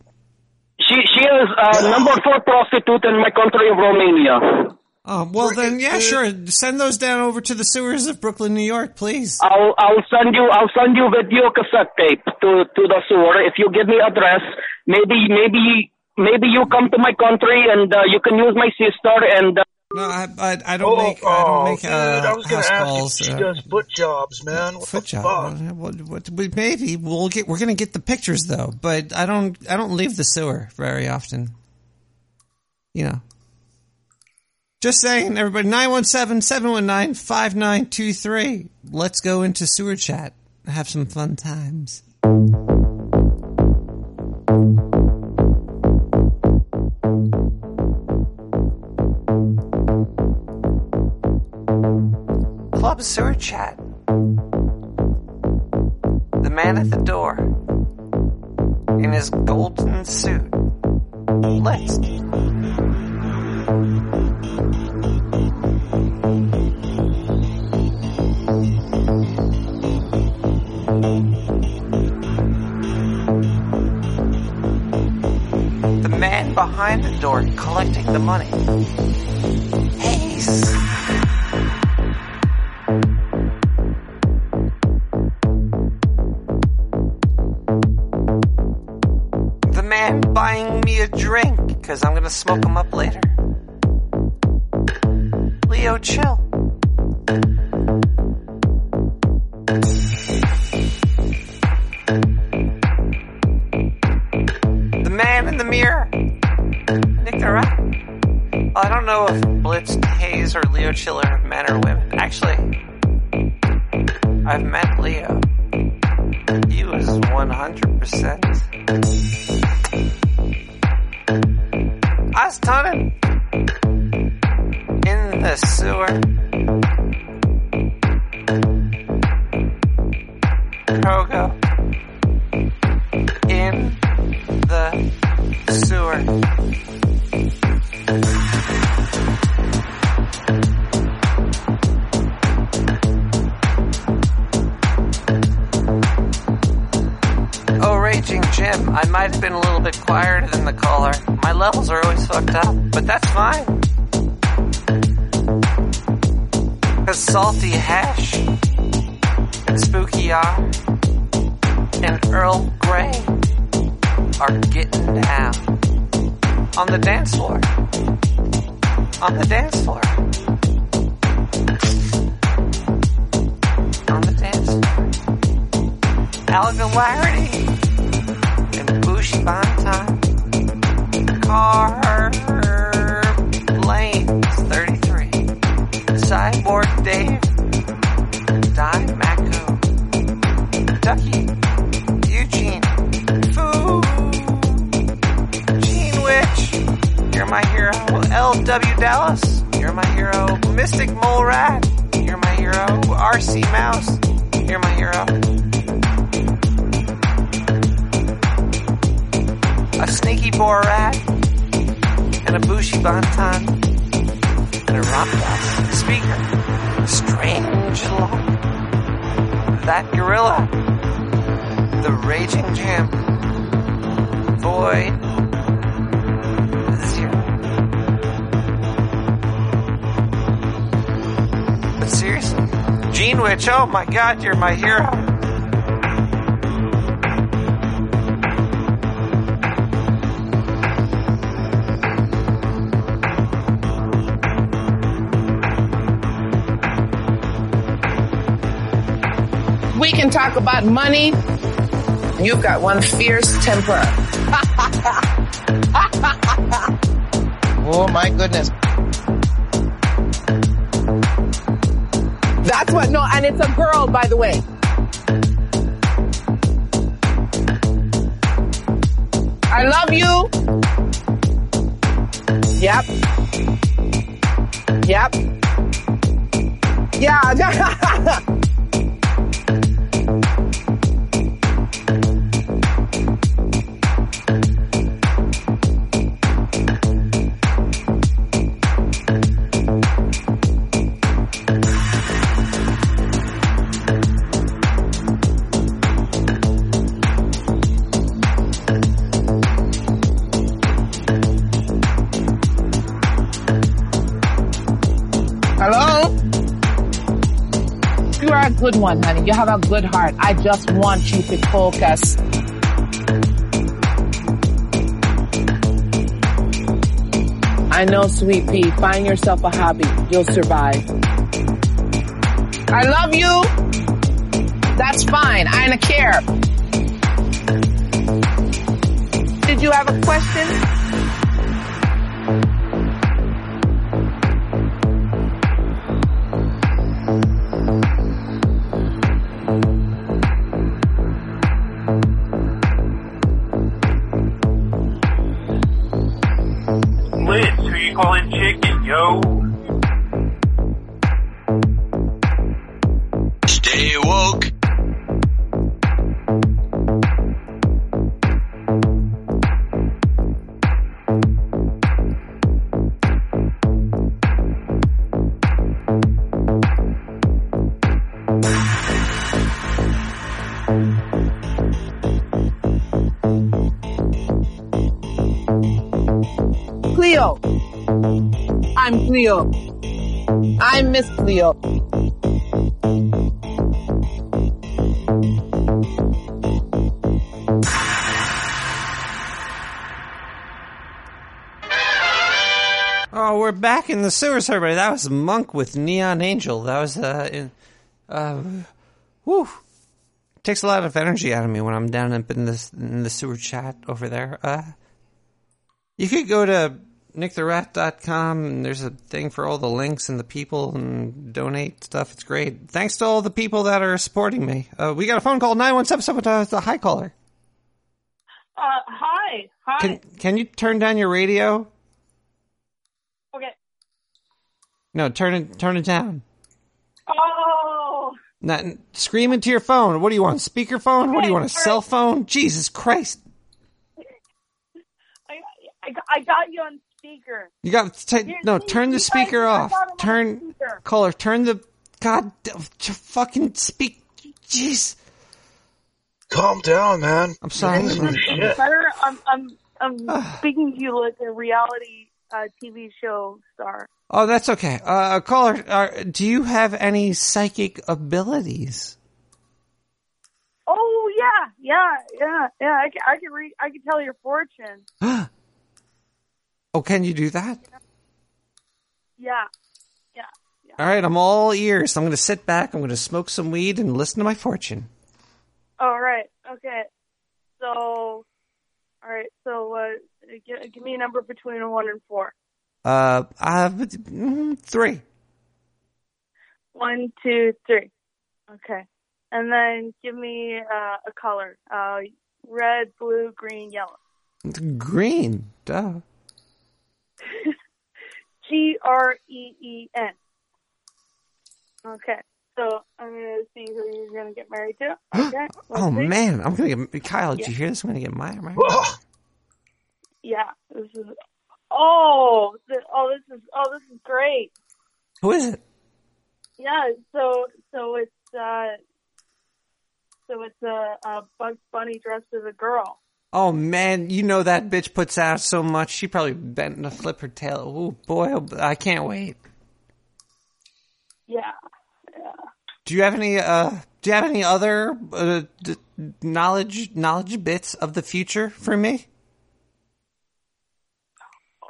She she is uh, number four prostitute in my country of Romania. Oh well, then yeah, sure. Send those down over to the sewers of Brooklyn, New York, please. I'll I'll send you I'll send you video cassette tape to to the sewer if you give me address. Maybe maybe maybe you come to my country and uh, you can use my sister and. Uh, No, I I, I don't make I don't make dude, uh, I was house ask calls. if she uh, does foot jobs, man. What foot the job. fuck? What, what, what, maybe we'll get. We're gonna get the pictures though, but I don't. I don't leave the sewer very often. You know. Just saying, everybody. 917-719-5923. Let's go into sewer chat. Have some fun times. Club sewer chat. The man at the door. In his golden suit. Let's. The man behind the door collecting the money. Smoke one fierce temper. Oh my goodness. That's what, no, and it's a girl, by the way. I love you. Yep. Yep. Yeah. good one, honey. You have a good heart. I just want you to focus. I know, sweet pea. Find yourself a hobby. You'll survive. I love you. That's fine. I don't care. Did you have a question? Miss Cleo. Oh, we're back in the sewers, everybody. That was Monk with Neon Angel. That was, uh, in, uh, whew. Takes a lot of energy out of me when I'm down up in this in the sewer chat over there. Uh, you could go to nicktherat.com and there's a thing for all the links and the people and donate stuff. It's great. Thanks to all the people that are supporting me. Uh, we got a phone call 917 uh, the high caller. Uh, hi. Hi. Can can you turn down your radio? okay. No, turn it turn it down. Oh. Not scream into your phone. What do you want? Speakerphone? what do you want? A Okay, cell phone? Jesus Christ! I, I, I got you on speaker. You got to Here, no. see, Turn the speaker off. Turn speaker. caller. Turn the god to fucking speak. Jeez. Calm down, man. I'm sorry. I'm- I'm- Better, I'm, I'm, I'm speaking to you like a reality uh, TV show star. Oh, that's okay. Uh, caller, uh, do you have any psychic abilities? Oh yeah, yeah, yeah, yeah. I can, I can read. I can tell your fortune. oh, can you do that? Yeah, yeah. All right, I'm all ears. I'm going to sit back. I'm going to smoke some weed and listen to my fortune. All right. Okay. So, all right. So, uh, give, give me a number between one and four. Uh, I have mm, three. One, two, three. Okay. And then give me uh, a color. Uh, red, blue, green, yellow. Green. Duh. G R E E N. Okay. So I'm gonna see who you're gonna get married to. Okay. Oh see. man, I'm gonna get Kyle. Did you hear this? I'm gonna get my. my Yeah. This is. Oh. Th- oh. This is. Oh. This is great. Who is it? Yeah. So. So it's. uh So it's a, a Bugs Bunny dressed as a girl. Oh man, you know that bitch puts out so much. She probably bent to flip her tail. Oh boy, I can't wait. Yeah. Yeah. Do you have any? Uh, do you have any other uh, d- knowledge knowledge bits of the future for me?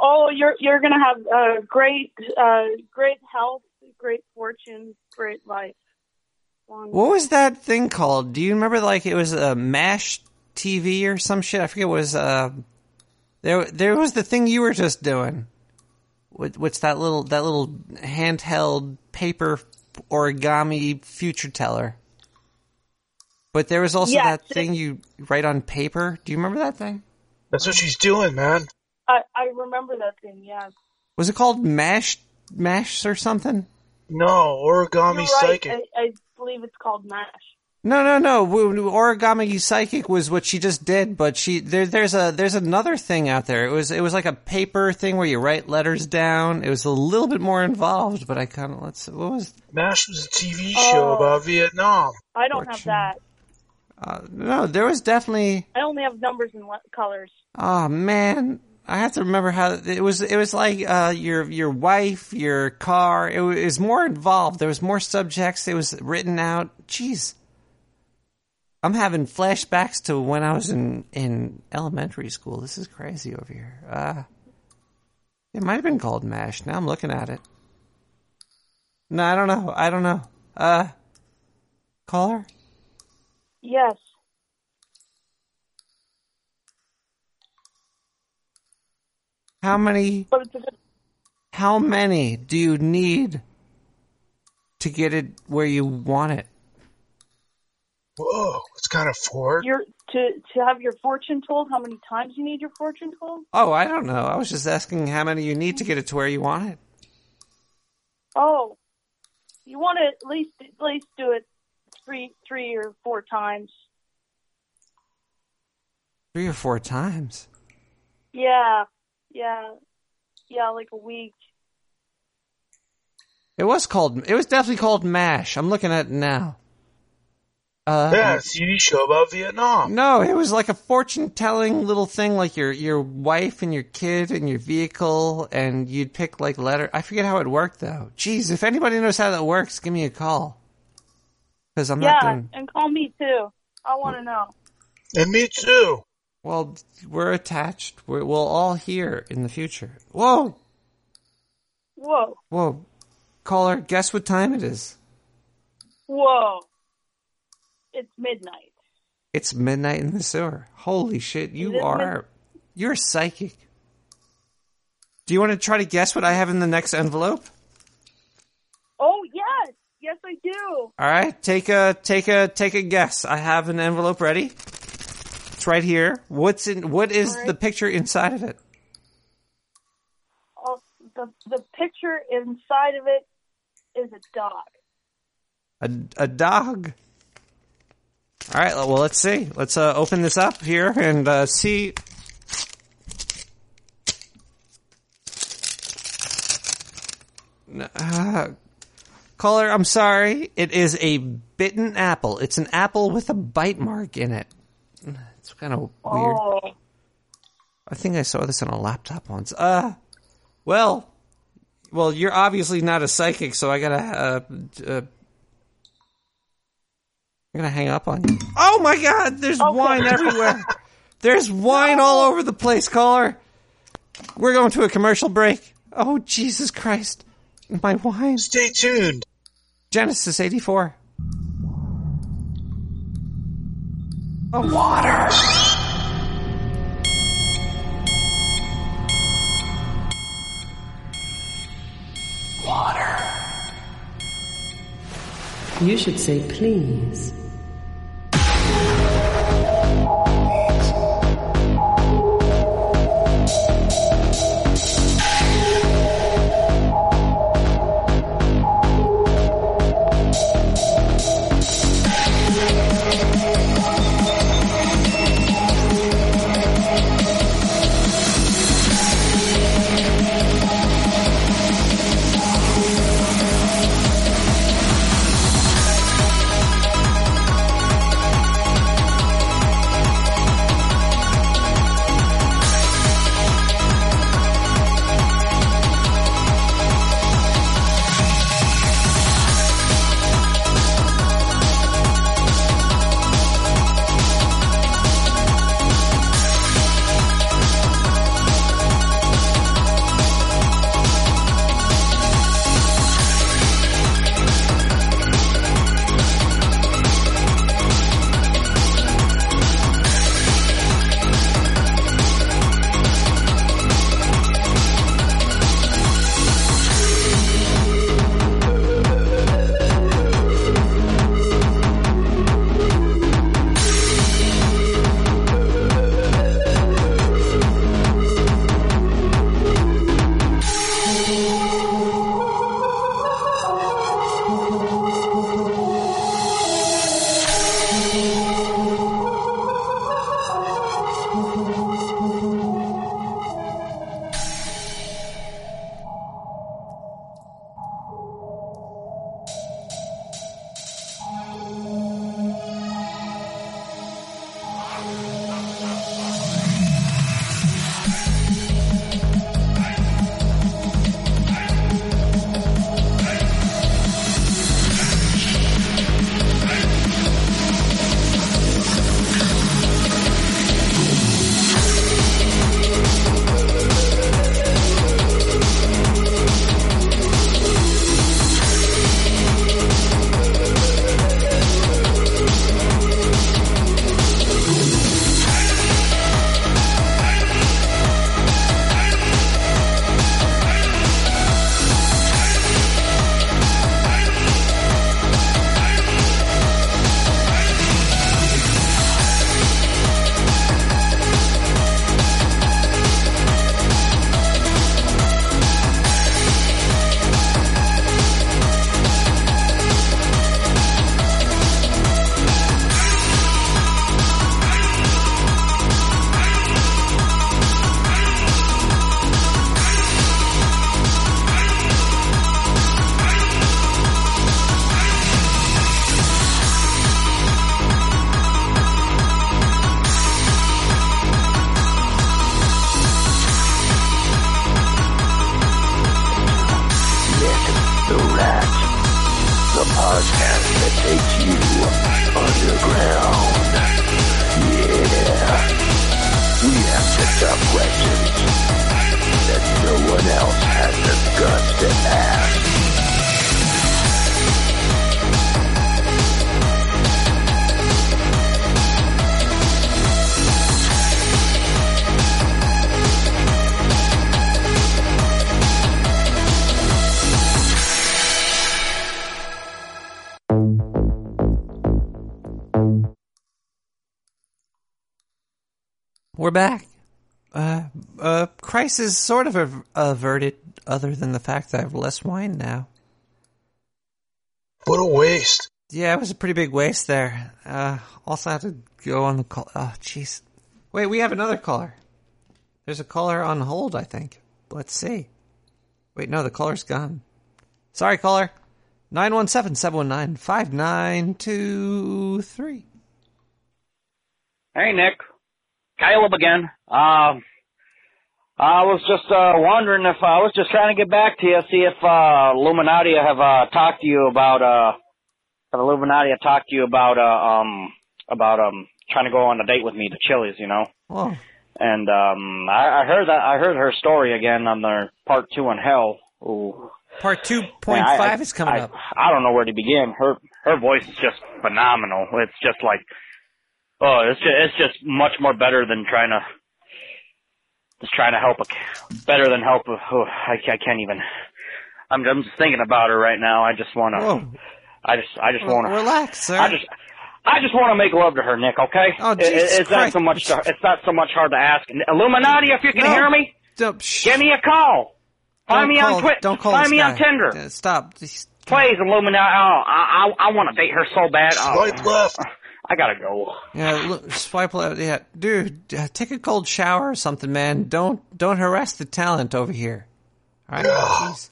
Oh, you're you're gonna have uh, great uh, great health, great fortune, great life. Long What was that thing called? Do you remember? Like it was a Mash TV or some shit. I forget. What it was uh, there? There was the thing you were just doing. What, what's that little that little handheld paper origami future teller? But there was also Yeah, that thing you write on paper. Do you remember that thing? That's what she's doing, man. I I remember that thing. Yeah. Was it called Mash Mash or something? No, origami You're right. psychic. I, I believe it's called Mash. No, no, no. W- w- Origami Psychic was what she just did, but she there, there's a there's another thing out there. It was it was like a paper thing where you write letters down. It was a little bit more involved, but I kind of let's what was MASH was a TV show Oh. about Vietnam. I don't have that. uh, no, there was definitely. I only have numbers and le- colors. Oh man, I have to remember how it was. It was like uh, your your wife, your car. It was more involved. There was more subjects. It was written out. Jeez, I'm having flashbacks to when I was in in elementary school. This is crazy over here. Uh, it might have been called Mash. Now I'm looking at it. No, I don't know. I don't know. Uh, caller. Yes. How many? But it's a good. How many do you need to get it where you want it? Whoa, it's kind of Ford. You're to to have your fortune told. How many times you need your fortune told? Oh, I don't know. I was just asking how many you need to get it to where you want it. Oh, you want to at least at least do it three three or four times. Three or four times. Yeah, yeah, yeah, like a week. It was called. It was definitely called Mash. I'm looking at it now. Uh, yeah, a TV show about Vietnam. No, it was like a fortune telling little thing, like your your wife and your kid and your vehicle, and you'd pick like letter. I forget how it worked though. Jeez, if anybody knows how that works, give me a call. Because I'm yeah, not doing. and call me too. I want to know. And me too. Well, we're attached. We're, we'll all hear in the future. Whoa, Whoa, whoa, caller, guess what time it is? whoa! It's midnight. It's midnight in the sewer. Holy shit, you are. You're psychic. Do you want to try to guess what I have in the next envelope? Oh yes, yes I do. All right, take a take a take a guess. I have an envelope ready. It's right here. What's in? What is right. the picture inside of it? Oh, the the picture inside of it is a dog. A a dog. All right. Well, let's see. Let's uh, open this up here and uh, see. Uh, caller, I'm sorry. It is a bitten apple. It's an apple with a bite mark in it. It's kind of weird. Oh, I think I saw this on a laptop once. Uh, well, well, you're obviously not a psychic, so I gotta, uh, uh, I'm gonna hang up on you. Oh my god, there's oh, wine everywhere. There's wine all over the place, caller. We're going to a commercial break. Oh Jesus Christ. My wine. Stay tuned. Genesis 84. Oh, water. Water. You should say please. Uh, crisis sort of av- averted, other than the fact that I have less wine now. What a waste. Yeah, it was a pretty big waste there. Uh, also have to go on the call. Oh, jeez. Wait, we have another caller. There's a caller on hold, I think. Let's see. Wait, no, the caller's gone. Sorry, caller. 917-719-5923. Hey, Nick. Caleb again. Um, I was just uh, wondering if I was just trying to get back to you, see if uh, Illuminati have uh, talked to you about uh, the Illuminati to talk to you about uh, um about um trying to go on a date with me to Chili's, you know. Oh. And um I, I heard that I heard her story again on their part two on Hell. Ooh. Part two point five I- is coming I, up. I don't know where to begin. Her her voice is just phenomenal. It's just like oh, it's just, it's just much more better than trying to just trying to help a better than help. A, oh, I, I can't even. I'm I'm just thinking about her right now. I just want to. I just I just want to relax, sir. I just I just want to make love to her, Nick. Okay? Oh, It- Jesus it's not so much. To, it's not so much hard to ask. Illuminati, if you can No. hear me, Don't, give me a call. Find Don't me call- on Twitter. don't call Find this me on guy. Tinder. Uh, Stop. Just- Please, Illuminati. Oh, I I, I want to date her so bad. Oh, Swipe left. I gotta go. Yeah, look, swipe left. Yeah, dude, uh, take a cold shower or something, man. Don't don't harass the talent over here. All right, Jeez.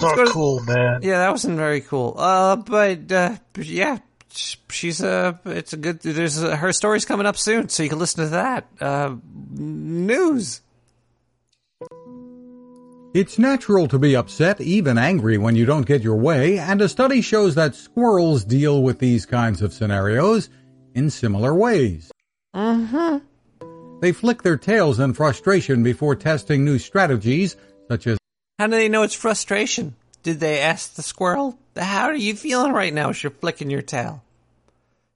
Not go to- cool, man. Yeah, that wasn't very cool. Uh, but uh, yeah, she's a. It's a good. There's a, her story's coming up soon, so you can listen to that. Uh, news. It's natural to be upset, even angry when you don't get your way, and a study shows that squirrels deal with these kinds of scenarios in similar ways. Uh huh. They flick their tails in frustration before testing new strategies, such as How do they know it's frustration? Did they ask the squirrel? How are you feeling right now as you're flicking your tail?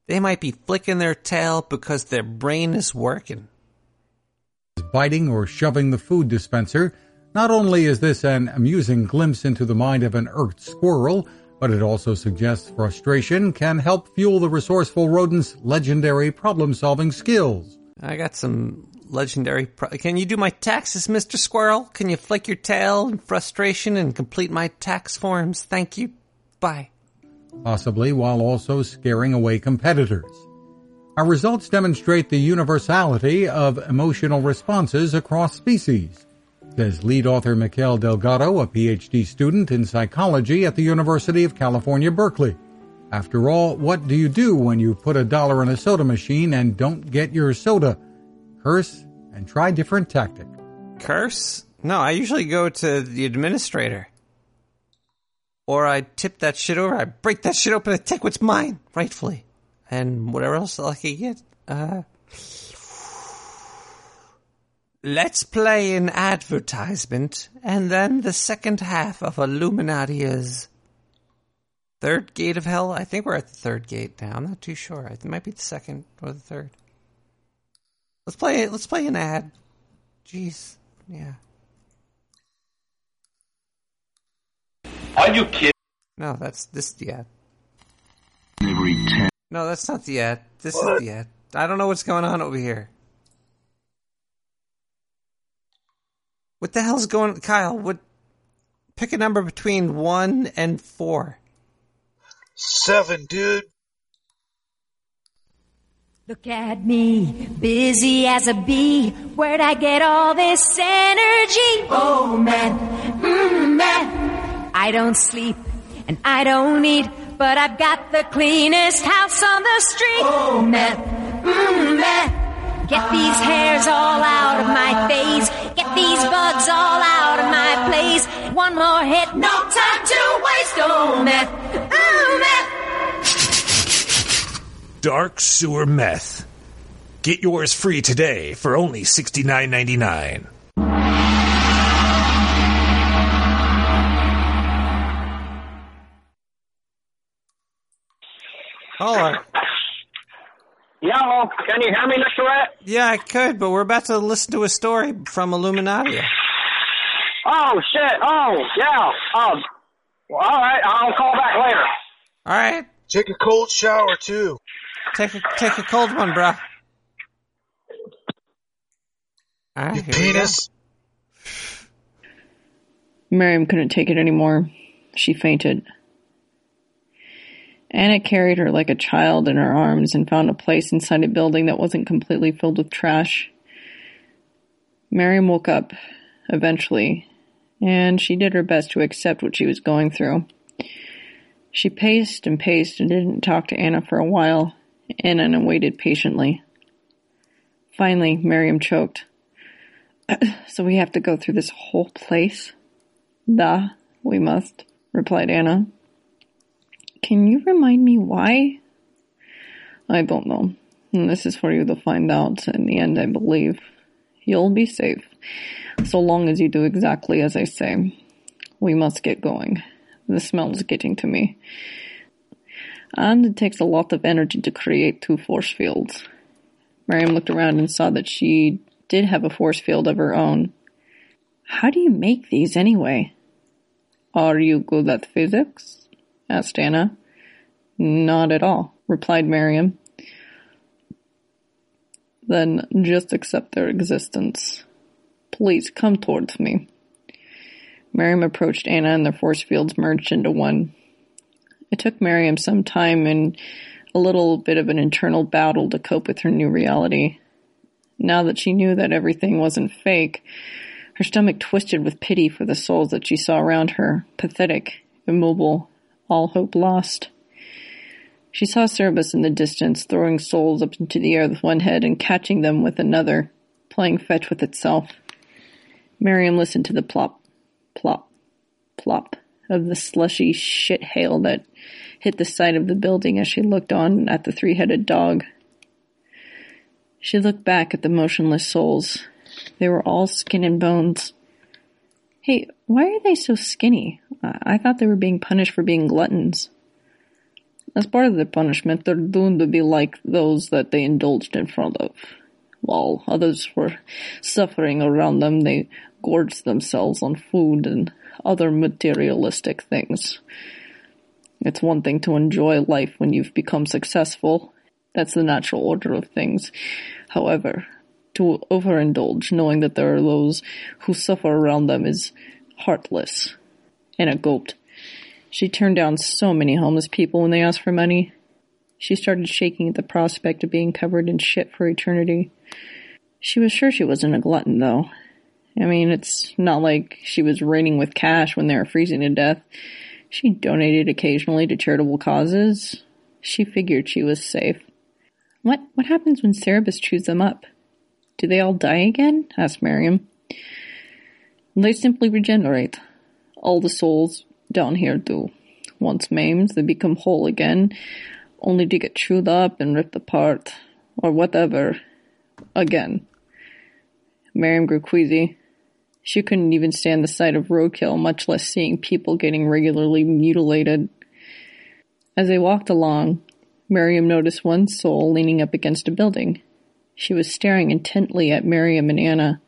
They might be flicking their tail because their brain is working. biting or shoving the food dispenser. Not only is this an amusing glimpse into the mind of an irked squirrel, but it also suggests frustration can help fuel the resourceful rodent's legendary problem solving skills. I got some legendary. Pro- Can you do my taxes, Mr. Squirrel? Can you flick your tail in frustration and complete my tax forms? Thank you. Bye. possibly while also scaring away competitors. Our results demonstrate the universality of emotional responses across species, says lead author Mikel Delgado, a PhD student in psychology at the University of California, Berkeley. After all, what do you do when you put a dollar in a soda machine and don't get your soda? Curse and try different tactic. Curse? No, I usually go to the administrator. Or I tip that shit over, I break that shit open, I take what's mine, rightfully. And whatever else I can get. Uh, let's play an advertisement, and then the second half of Illuminati's third gate of hell. I think we're at the third gate now. I'm not too sure. It might be the second or the third. Let's play. it. Let's play an ad. Jeez, yeah. Are you kidding? No, that's this is the ad. Every ten. No, that's not the ad. This What? is the ad. I don't know what's going on over here. What the hell's going on, Kyle, what pick a number between one and four. Seven, dude. Look at me, busy as a bee. Where'd I get all this energy? Oh man, mm, man. I don't sleep and I don't eat, but I've got the cleanest house on the street. Oh man, mm, man. Get these hairs all out of my face. Get these bugs all out of my place. One more hit, no time to waste. Oh meth. Oh, meth. Dark Sewer Meth. Get yours free today for only sixty nine ninety nine. Hold on. Yo, can you hear me, Mr. Rat? Yeah, I could, but we're about to listen to a story from Illuminati. Oh shit! Oh yeah. Um. Well, all right, I'll call back later. All right. Take a cold shower too. Take a take a cold one, bruh. All right, You here we go. penis. Miriam couldn't take it anymore. She fainted. Anna carried her like a child in her arms and found a place inside a building that wasn't completely filled with trash. Miriam woke up, eventually, and she did her best to accept what she was going through. She paced and paced and didn't talk to Anna for a while, and Anna waited patiently. Finally, Miriam choked. so we have to go through this whole place? Duh, we must, replied Anna. Can you remind me why? I don't know. And this is for you to find out. In the end, I believe you'll be safe. So long as you do exactly as I say. We must get going. The smell is getting to me. And it takes a lot of energy to create two force fields. Miriam looked around and saw that she did have a force field of her own. How do you make these anyway? Are you good at physics? Asked Anna. Not at all, replied Miriam. Then just accept their existence. Please come towards me. Miriam approached Anna and their force fields merged into one. It took Miriam some time and a little bit of an internal battle to cope with her new reality. Now that she knew that everything wasn't fake, her stomach twisted with pity for the souls that she saw around her, pathetic, immobile, all hope lost. She saw Cerberus in the distance, throwing souls up into the air with one head and catching them with another, playing fetch with itself. Miriam listened to the plop, plop, plop of the slushy shit hail that hit the side of the building as she looked on at the three-headed dog. She looked back at the motionless souls. They were all skin and bones. Hey, why are they so skinny? I thought they were being punished for being gluttons. As part of their punishment, they're doomed to be like those that they indulged in front of. While others were suffering around them, they gorged themselves on food and other materialistic things. It's one thing to enjoy life when you've become successful. That's the natural order of things. However, to overindulge knowing that there are those who suffer around them is heartless. Anna gulped. She turned down so many homeless people when they asked for money. She started shaking at the prospect of being covered in shit for eternity. She was sure she wasn't a glutton, though. I mean, it's not like she was raining with cash when they were freezing to death. She donated occasionally to charitable causes. She figured she was safe. What what happens when Cerberus chews them up? Do they all die again? asked Miriam. They simply regenerate. All the souls down here do. Once maimed, they become whole again, only to get chewed up and ripped apart, or whatever, again. Miriam grew queasy. She couldn't even stand the sight of roadkill, much less seeing people getting regularly mutilated. As they walked along, Miriam noticed one soul leaning up against a building. She was staring intently at Miriam and Anna.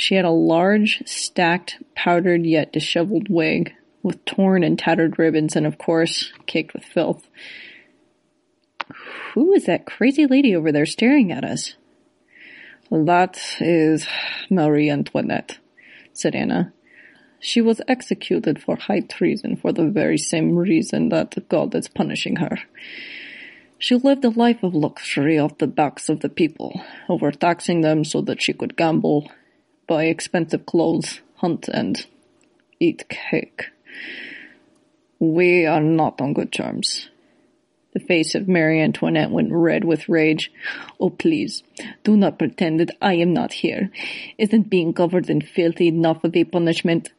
She had a large, stacked, powdered yet disheveled wig, with torn and tattered ribbons and, of course, caked with filth. Who is that crazy lady over there staring at us? That is Marie Antoinette, said Anna. She was executed for high treason for the very same reason that God is punishing her. She lived a life of luxury off the backs of the people, overtaxing them so that she could gamble, buy expensive clothes, hunt, and eat cake. We are not on good terms. The face of Marie Antoinette went red with rage. Oh, please, do not pretend that I am not here. Isn't being covered in filth enough of a punishment?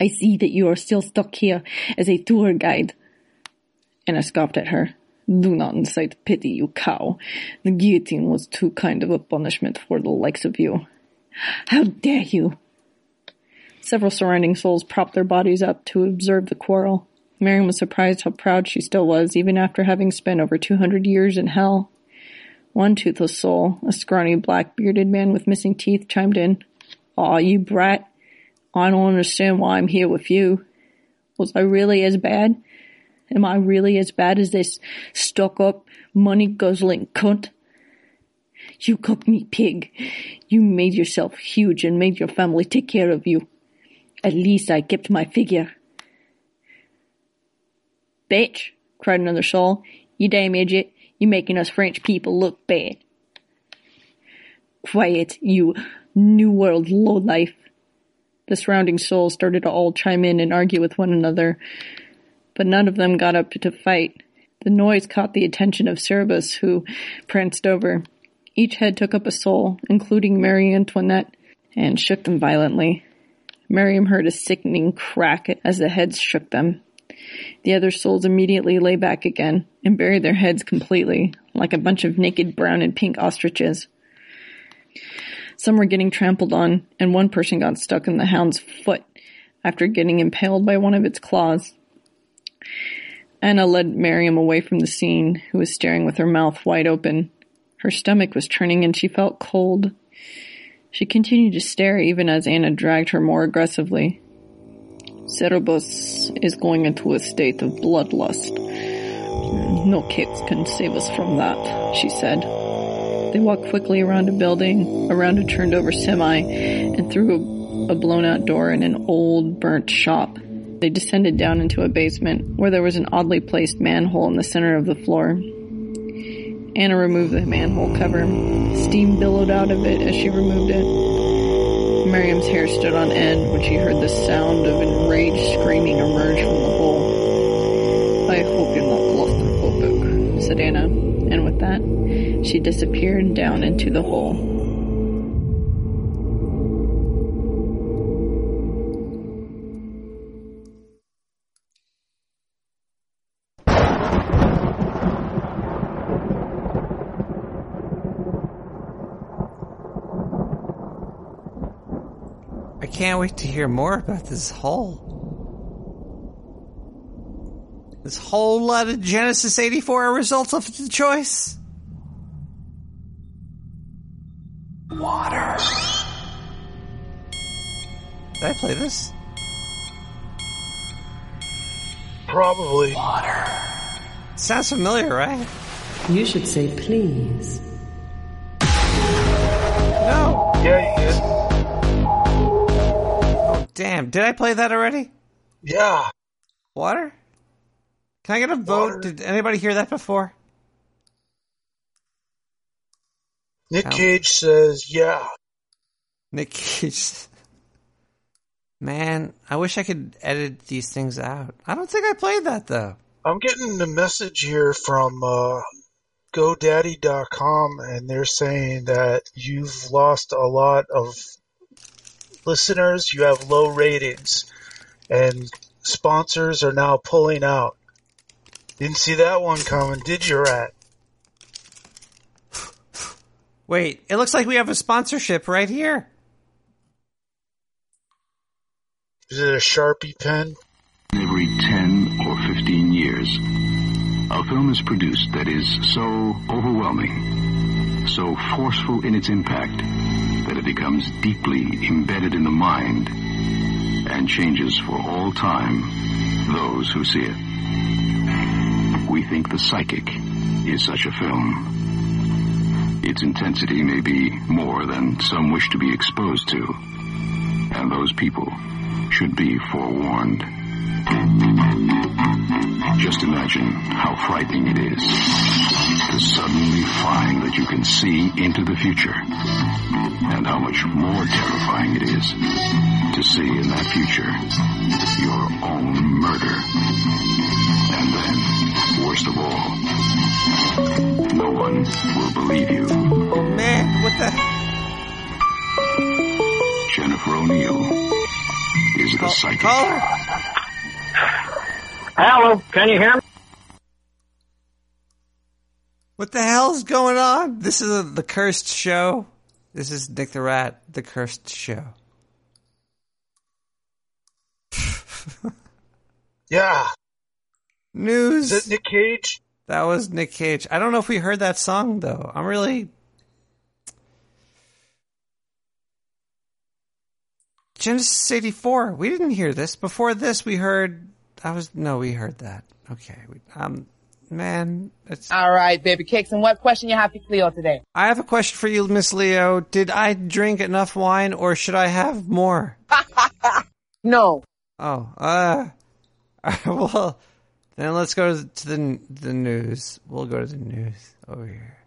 I see that you are still stuck here as a tour guide. And I scoffed at her. Do not incite pity, you cow. The guillotine was too kind of a punishment for the likes of you. How dare you! Several surrounding souls propped their bodies up to observe the quarrel. Miriam was surprised how proud she still was, even after having spent over 200 years in hell. One toothless soul, a scrawny black bearded man with missing teeth, chimed in. Aw, you brat. I don't understand why I'm here with you. Was I really as bad? Am I really as bad as this stuck up, money guzzling cunt? You me, pig. You made yourself huge and made your family take care of you. At least I kept my figure. Bitch, cried another soul. You damn idiot. You're making us French people look bad. Quiet, you New World lowlife. The surrounding souls started to all chime in and argue with one another, but none of them got up to fight. The noise caught the attention of Cerberus, who pranced over. Each head took up a soul, including Marie Antoinette, and shook them violently. Miriam heard a sickening crack as the heads shook them. The other souls immediately lay back again and buried their heads completely, like a bunch of naked brown and pink ostriches. Some were getting trampled on, and one person got stuck in the hound's foot after getting impaled by one of its claws. Anna led Miriam away from the scene, who was staring with her mouth wide open. Her stomach was turning and she felt cold. She continued to stare even as Anna dragged her more aggressively. Cerberus is going into a state of bloodlust. No kids can save us from that, she said. They walked quickly around a building, around a turned over semi, and through a, a blown out door in an old burnt shop. They descended down into a basement where there was an oddly placed manhole in the center of the floor. Anna removed the manhole cover. Steam billowed out of it as she removed it. Miriam's hair stood on end when she heard the sound of enraged screaming emerge from the hole. I hope you're not claustrophobic, said Anna, and with that, she disappeared down into the hole. Can't wait to hear more about this whole. This whole lot of Genesis 84 are results of the choice. Water. Did I play this? Probably. Water. Sounds familiar, right? You should say please. No. Yeah, you did. Damn. Did I play that already? Yeah. Water? Can I get a vote? Did anybody hear that before? Nick. Cage says, yeah. Nick Cage. Man, I wish I could edit these things out. I don't think I played that though. I'm getting a message here from uh, GoDaddy.com, and they're saying that you've lost a lot of listeners. You have low ratings, and sponsors are now pulling out. Didn't see that one coming, did you, Rat? Wait, it looks like we have a sponsorship right here. Is it a Sharpie pen? Every 10 or 15 years, a film is produced that is so overwhelming, so forceful in its impact, that it becomes deeply embedded in the mind and changes for all time those who see it. We think The Psychic is such a film. Its intensity may be more than some wish to be exposed to, and those people should be forewarned. Just imagine how frightening it is to suddenly find that you can see into the future, and how much more terrifying it is to see in that future your own murder. And then, worst of all, no one will believe you. Oh man, what the? Jennifer O'Neill is the psychic. Caller? Hello, can you hear me? What the hell's going on? This is a, the cursed show. This is Nick the Rat, the cursed show. Yeah. News. Is it Nick Cage? That was Nick Cage. I don't know if we heard that song though. I'm really Genesis 84. We didn't hear this. Before this we heard I was no, we heard that. Okay. We, um man, it's All right, baby cakes. And what question you have for Cleo today? I have a question for you, Miss Cleo. Did I drink enough wine or should I have more? No. Oh, uh, well, then let's go to the the news. We'll go to the news over here.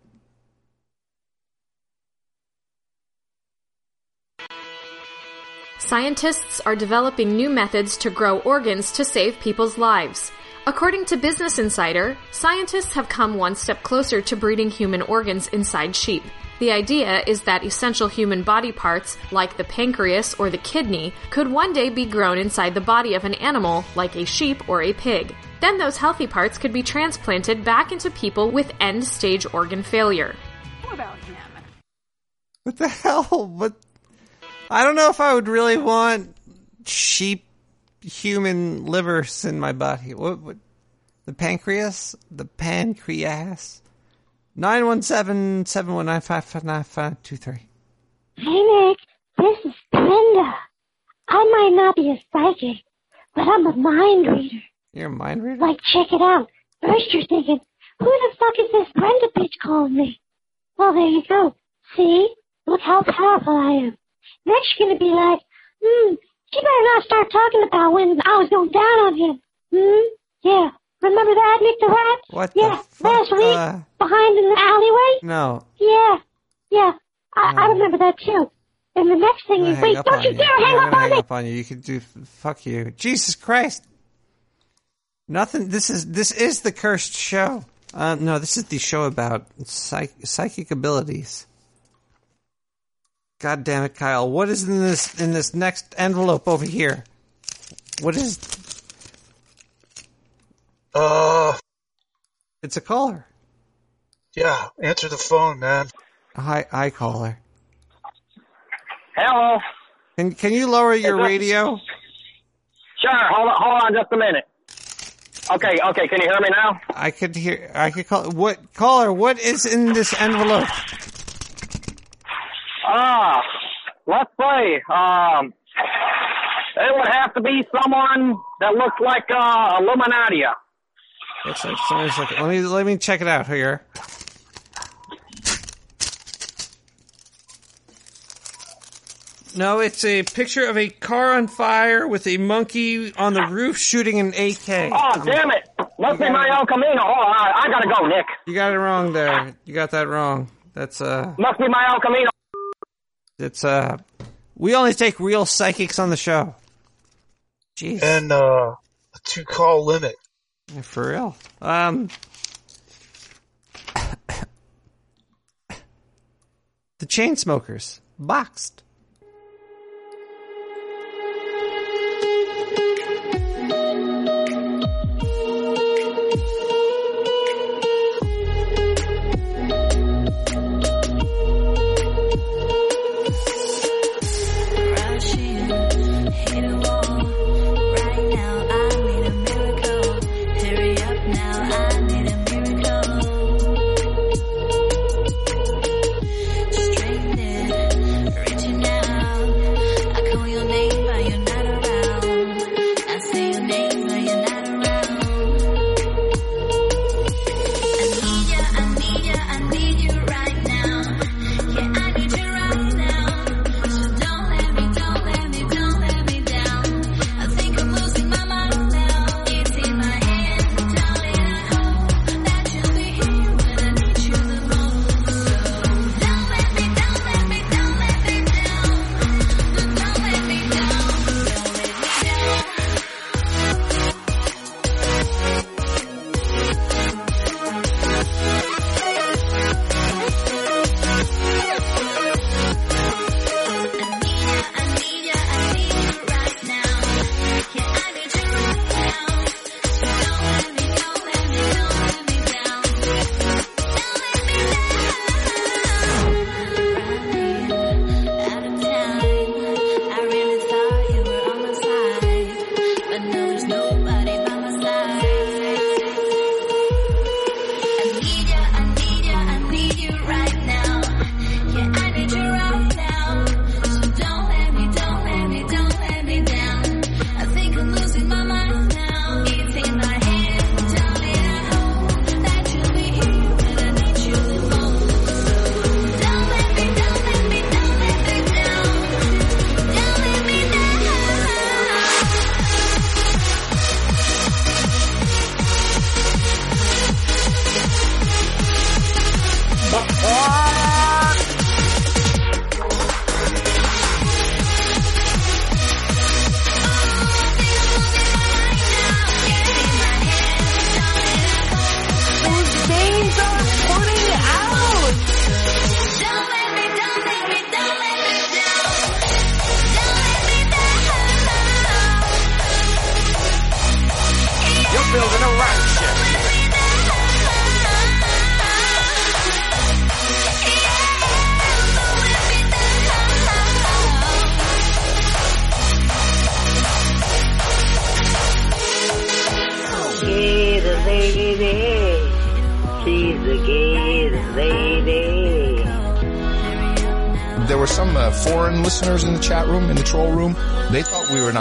Scientists are developing new methods to grow organs to save people's lives. According to Business Insider, scientists have come one step closer to breeding human organs inside sheep. The idea is that essential human body parts, like the pancreas or the kidney, could one day be grown inside the body of an animal, like a sheep or a pig. Then those healthy parts could be transplanted back into people with end stage organ failure. What the hell? What? I don't know if I would really want sheep human livers in my body. What? what the pancreas? The pancreas? 917 719 5523. Hey Nick, this is Brenda. I might not be a psychic, but I'm a mind reader. You're a mind reader? Like, check it out. First you're thinking, who the fuck is this Brenda bitch calling me? Well, there you go. See? Look how powerful I am. Next you're gonna be like, hmm, you better not start talking about when I was going down on him. Hmm? Yeah. Remember that, Nick the Rat? What Yeah, the fuck? last week, Uh, behind in the alleyway? no. Yeah, yeah. I, I remember that too. And the next thing you gonna wait, don't on you you. dare hang I'm up on hang me! up on you. You can do fuck you. Jesus Christ. Nothing. This is this is the cursed show. Uh, no, this is the show about psych, psychic abilities. God damn it, Kyle! What is in this in this next envelope over here? What is? Uh, It's a caller. yeah, answer the phone, man. Hi, hi, caller. Hello. Can can you lower your Is that- radio? Sure. Hold on. Hold on just a minute. Okay. Okay. Can you hear me now? I could hear. I could call. What caller? What is in this envelope? Ah, let's say, um, it would have to be someone that looks like uh, Illuminati. Looks like looking. Let me let me check it out here. No, it's a picture of a car on fire with a monkey on the roof shooting an AK. Oh, damn it! Must be my El Camino. Oh, I, I gotta go, Nick. You got it wrong there. You got that wrong. That's uh, Must be my El Camino. It's uh, we only take real psychics on the show. Jeez. And uh, a two call limit. Yeah, For real. Um, the chain smokers boxed.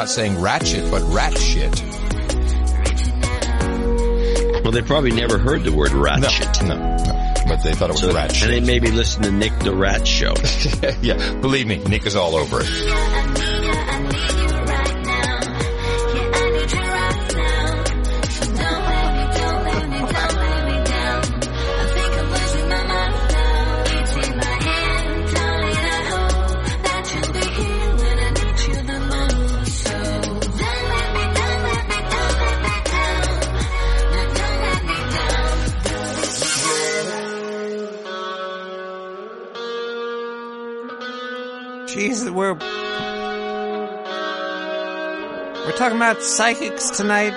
Not saying ratchet, but rat shit. Well, they probably never heard the word ratchet. No, no. But they thought it was So- rat And they maybe listen to Nick the Rat Show. yeah, believe me, Nick is all over it. Talking about psychics tonight.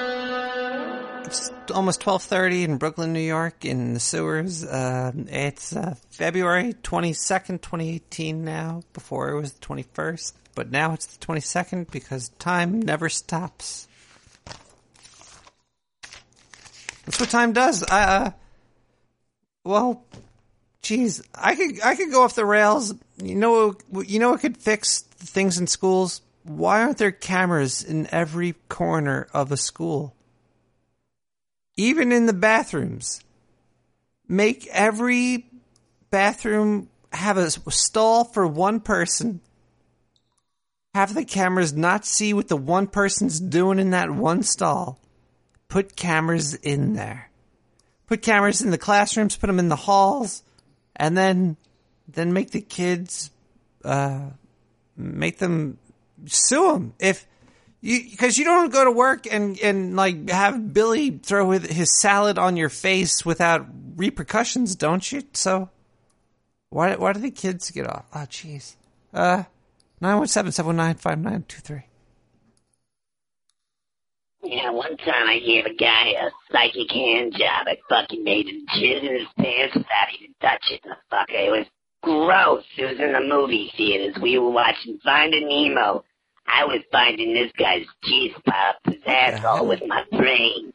It's almost twelve thirty in Brooklyn, New York, in the sewers. Uh, it's uh, February twenty second, twenty eighteen. Now, before it was the twenty first, but now it's the twenty second because time never stops. That's what time does. Uh, well, Jeez, I could I could go off the rails. You know, you know, what could fix things in schools. Why aren't there cameras in every corner of a school? Even in the bathrooms. Make every bathroom have a stall for one person. Have the cameras not see what the one person's doing in that one stall. Put cameras in there. Put cameras in the classrooms, put them in the halls and then then make the kids uh make them sue him if you because you don't go to work and and like have Billy throw his- salad on your face without repercussions, don't you? So why why do the kids get off? Oh, jeez. Uh, nine one seven seven nine five nine two three. Yeah, one time I gave a guy a psychic hand job. I fucking made him jizz in his pants without even touching the fucker. It was gross. It was in the movie theaters. We were watching Finding Nemo. I was finding this guy's cheese pop his asshole with my brains.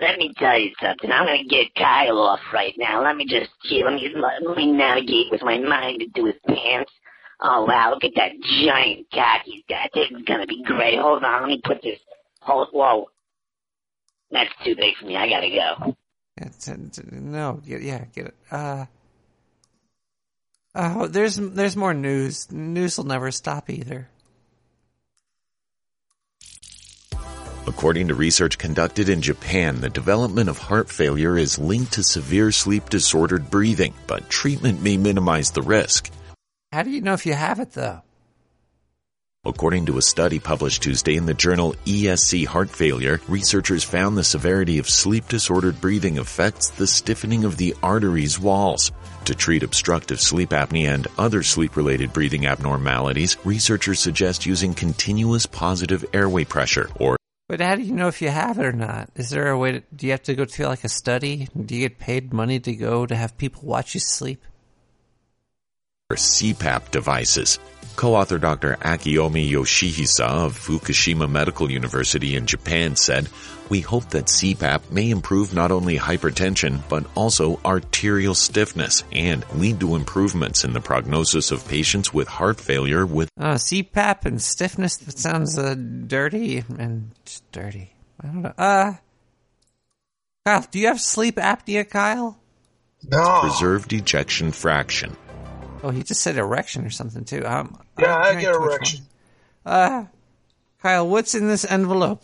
Let me tell you something. I'm gonna get Kyle off right now. Let me just. Let me let me navigate with my mind into his pants. Oh wow! Look at that giant cock he's got. This is gonna be great. Hold on. Let me put this. Hold. Whoa. That's too big for me. I gotta go. It's, it's, no, yeah, yeah, get it. Uh, oh, there's there's more news. News will never stop either. According to research conducted in Japan, the development of heart failure is linked to severe sleep disordered breathing, but treatment may minimize the risk. How do you know if you have it though? According to a study published Tuesday in the journal ESC Heart Failure, researchers found the severity of sleep disordered breathing affects the stiffening of the arteries walls. To treat obstructive sleep apnea and other sleep related breathing abnormalities, researchers suggest using continuous positive airway pressure or But how do you know if you have it or not? Is there a way to, do you have to go to like a study? Do you get paid money to go to have people watch you sleep? CPAP devices. Co-author Dr. Akiomi Yoshihisa of Fukushima Medical University in Japan said, We hope that CPAP may improve not only hypertension, but also arterial stiffness and lead to improvements in the prognosis of patients with heart failure with Uh, CPAP and stiffness, that sounds uh, dirty and dirty. I don't know. Uh, Kyle, do you have sleep apnea, Kyle? No. preserved ejection fraction. Oh, he just said erection or something too. Um, Yeah, I can't get erection. one. Uh, Kyle, what's in this envelope?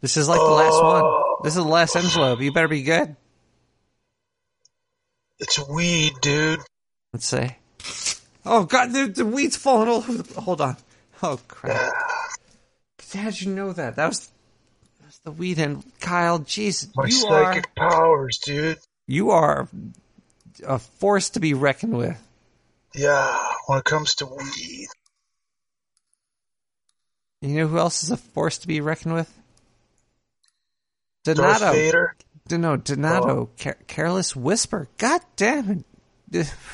This is like the last one. This is the last envelope. You better be good. It's weed, dude. Let's see. Oh God, the, the weed's falling all over. The, hold on. Oh crap! How'd you know that? That was that's the weed and Kyle. Jeez, My you are psychic powers, dude. you are a force to be reckoned with. Yeah, when it comes to weed. You know who else is a force to be reckoned with? Darth Donato. Vader? No, Donato. Oh. Car- Careless Whisper. God damn it.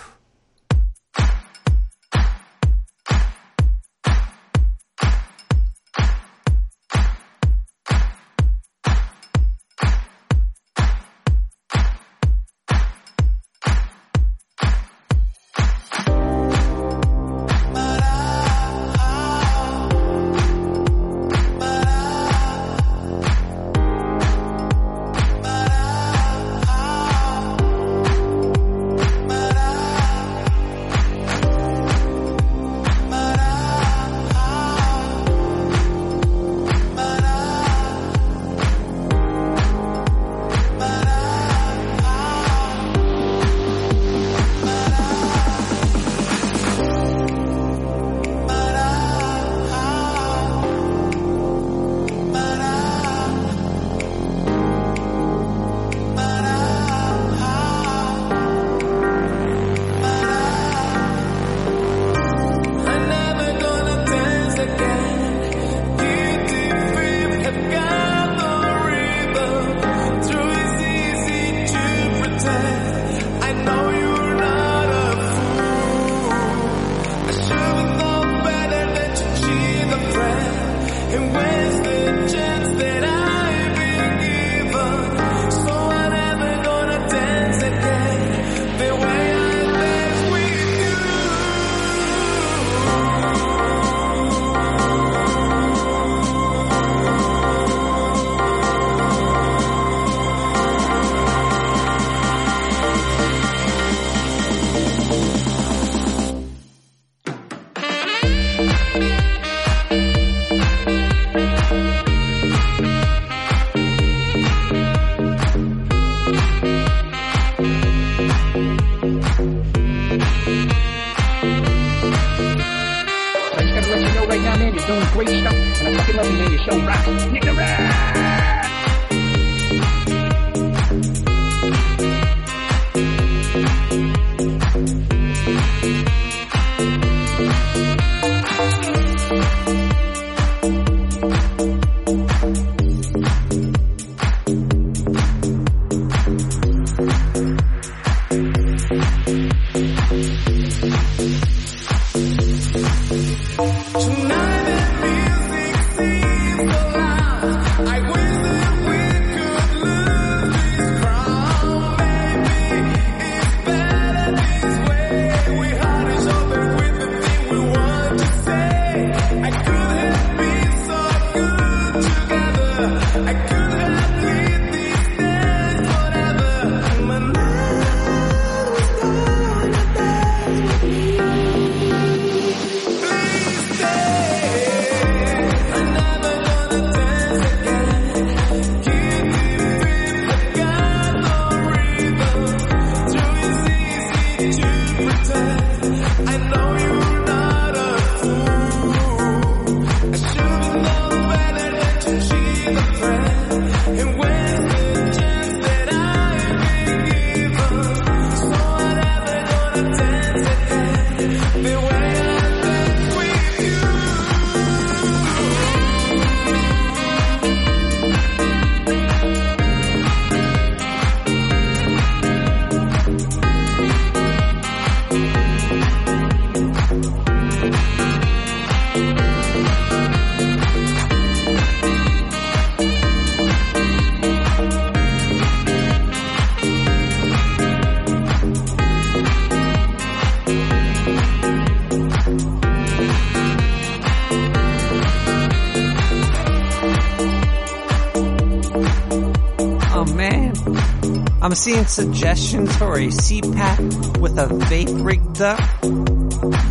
Seeing suggestions for a CPAP with a vape rigged up.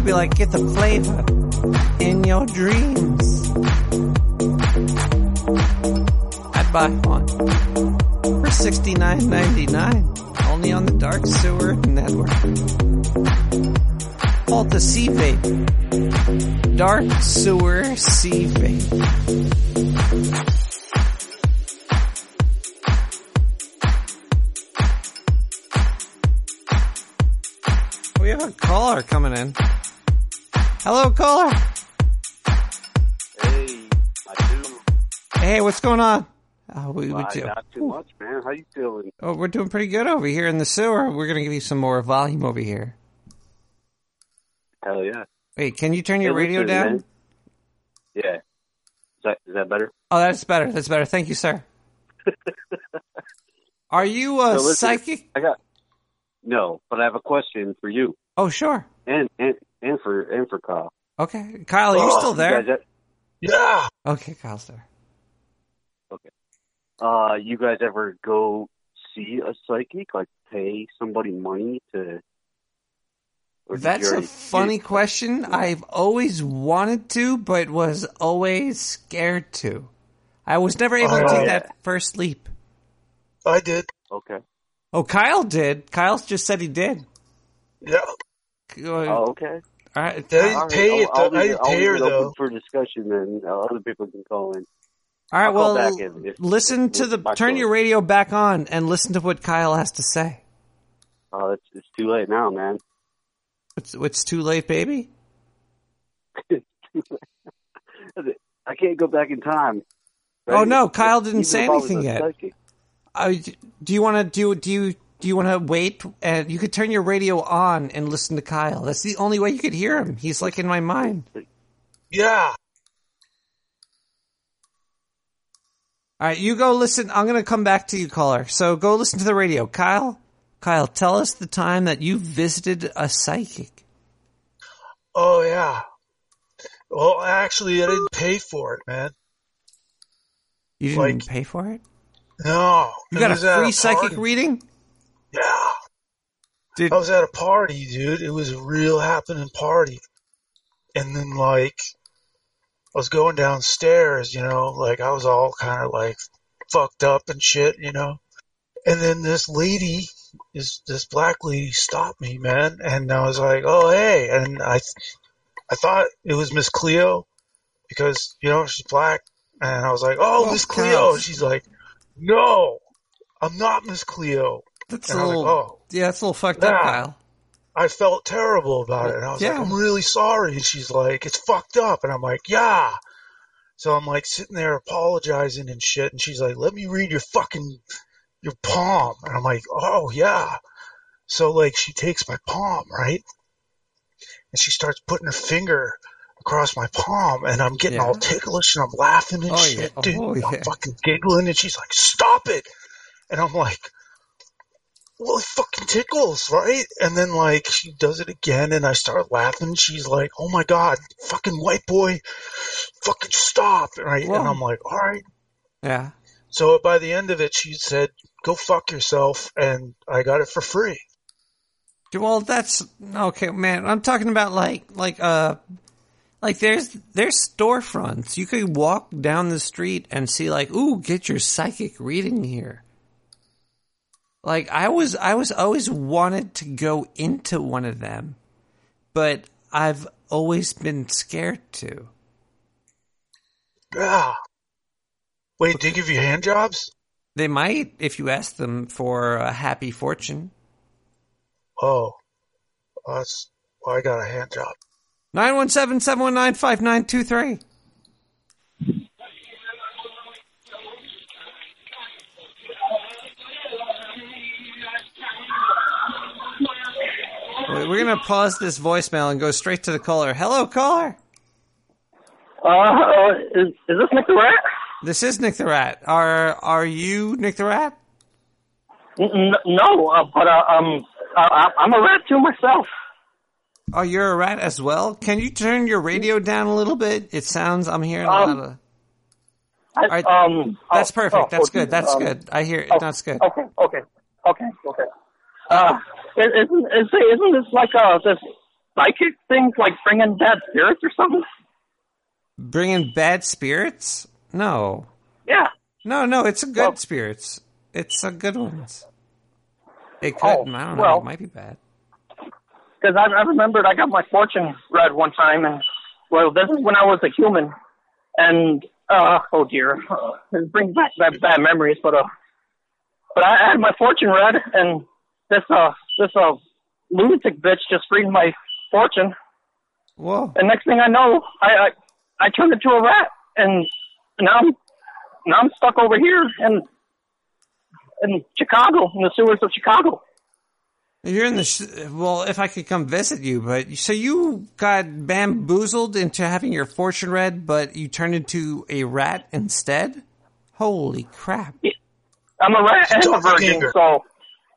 Be like, get the flavor in your dreams. I'd buy one for sixty nine ninety nine, only on the Dark Sewer Network. Called the C Vape. Dark Sewer C Vape. Oh, we, we Why, do. not too much, man. How you feeling? Oh, we're doing pretty good over here in the sewer. We're gonna give you some more volume over here. Hell yeah. Wait, can you turn your Hey, radio listen, down? man. Yeah. Is that is that better? Oh, that's better. That's better. Thank you, sir. Are you a So listen, psychic? I got no, but I have a question for you Oh, sure. and and and for and for Kyle. Okay, Kyle, are you Oh, still there? guys, Yeah. Okay, Kyle's there. Uh, you guys ever go see a psychic? Like pay somebody money to? or did you That's a already- funny question. I've always wanted to, but was always scared to. I was never able to Oh, take yeah. that first leap. I did. Okay. Oh, Kyle did. Kyle just said he did. Yeah. Oh, okay. All right. I didn't pay it. I'll- I'll though. I leave didn't it- I'll pay leave her it open for discussion, and uh, other people can call in. All right, well, back if- if- listen to the turn your radio back on and listen to what Kyle has to say. Oh, it's it's too late now, man. It's it's too late, baby. I can't go back in time. Oh no, Kyle didn't Even say if I was anything yet. psychic. I, do you want to do do you do you want to wait and you could turn your radio on and listen to Kyle? That's the only way you could hear him. He's like in my mind. Yeah. All right, you go listen. I'm going to come back to you, caller. So go listen to the radio. Kyle, Kyle, tell us the time that you visited a psychic. Oh yeah. Well, actually, I didn't pay for it, man. You didn't Like- pay for it? No. You got a free psychic reading? Yeah. Did- I was at a party, dude. It was a real happening party. And then, like, I was going downstairs, you know, like, I was all kind of, like, fucked up and shit, you know. And then this lady, this, this black lady stopped me, man. And I was like, oh, hey. And I, I thought it was Miss Cleo. because you know she's black, and I was like, "Oh, Well, Miss Cleo." counts. She's like, "No, I'm not Miss Cleo." That's and a little, like, "Oh." yeah, that's a little fucked up, Kyle. I felt terrible about it. And I was Yeah. like, I'm really sorry. And she's like, it's fucked up. And I'm like, yeah. So I'm like sitting there apologizing and shit. And she's like, let me read your fucking, your palm. And I'm like, oh yeah. So like she takes my palm, right? And she starts putting her finger across my palm and I'm getting all ticklish and I'm laughing and Oh, shit, oh, yeah. dude. Oh, I'm fucking giggling and she's like, stop it. And I'm like, well, it fucking tickles, right? And then like she does it again, and I start laughing. She's like, "Oh my god, fucking white boy, fucking stop!" Right? Whoa. And I'm like, "All right." Yeah. So by the end of it, she said, "Go fuck yourself," and I got it for free. Well, that's okay, man. I'm talking about like like uh like there's there's storefronts. You could walk down the street and see like, ooh, get your psychic reading here. Like I was I was always wanted to go into one of them, but I've always been scared to. Yeah. Wait, do you give you hand jobs? They might if you ask them for a happy fortune. Oh, well, that's well, I got a hand job. 917 719 5923. We're going to pause this voicemail and go straight to the caller. Hello, caller. Uh, uh, is, is this Nick the Rat? This is Nick the Rat. Are are you Nick the Rat? N- no, uh, but uh, um, uh, I'm a rat too myself. Oh, you're a rat as well? Can you turn your radio down a little bit? It sounds, I'm hearing a Um, lot of. I, right, um, That's oh, perfect. oh, That's okay, good. That's um, good. I hear it. oh, That's good. Okay, okay, okay, okay. Uh, is- isn't is, isn't this like a this psychic thing like bringing bad spirits or something? Bringing bad spirits? No. Yeah. No, no, it's a good spirits. It's a good ones. It could, Oh, I don't know, well. it might be bad. Because I, I remembered I got my fortune read one time, and well, this is when I was a human, and uh, oh dear, uh, it brings back bad, bad memories. But uh, but I had my fortune read, and this uh this uh lunatic bitch just read my fortune, Whoa. and next thing I know, I I, I turned into a rat, and now I'm now I'm stuck over here in in Chicago, in the sewers of Chicago. You're in the, sh- well, if I could come visit you, but, so you got bamboozled into having your fortune read, but you turned into a rat instead? Holy crap. I'm a rat and a virgin, so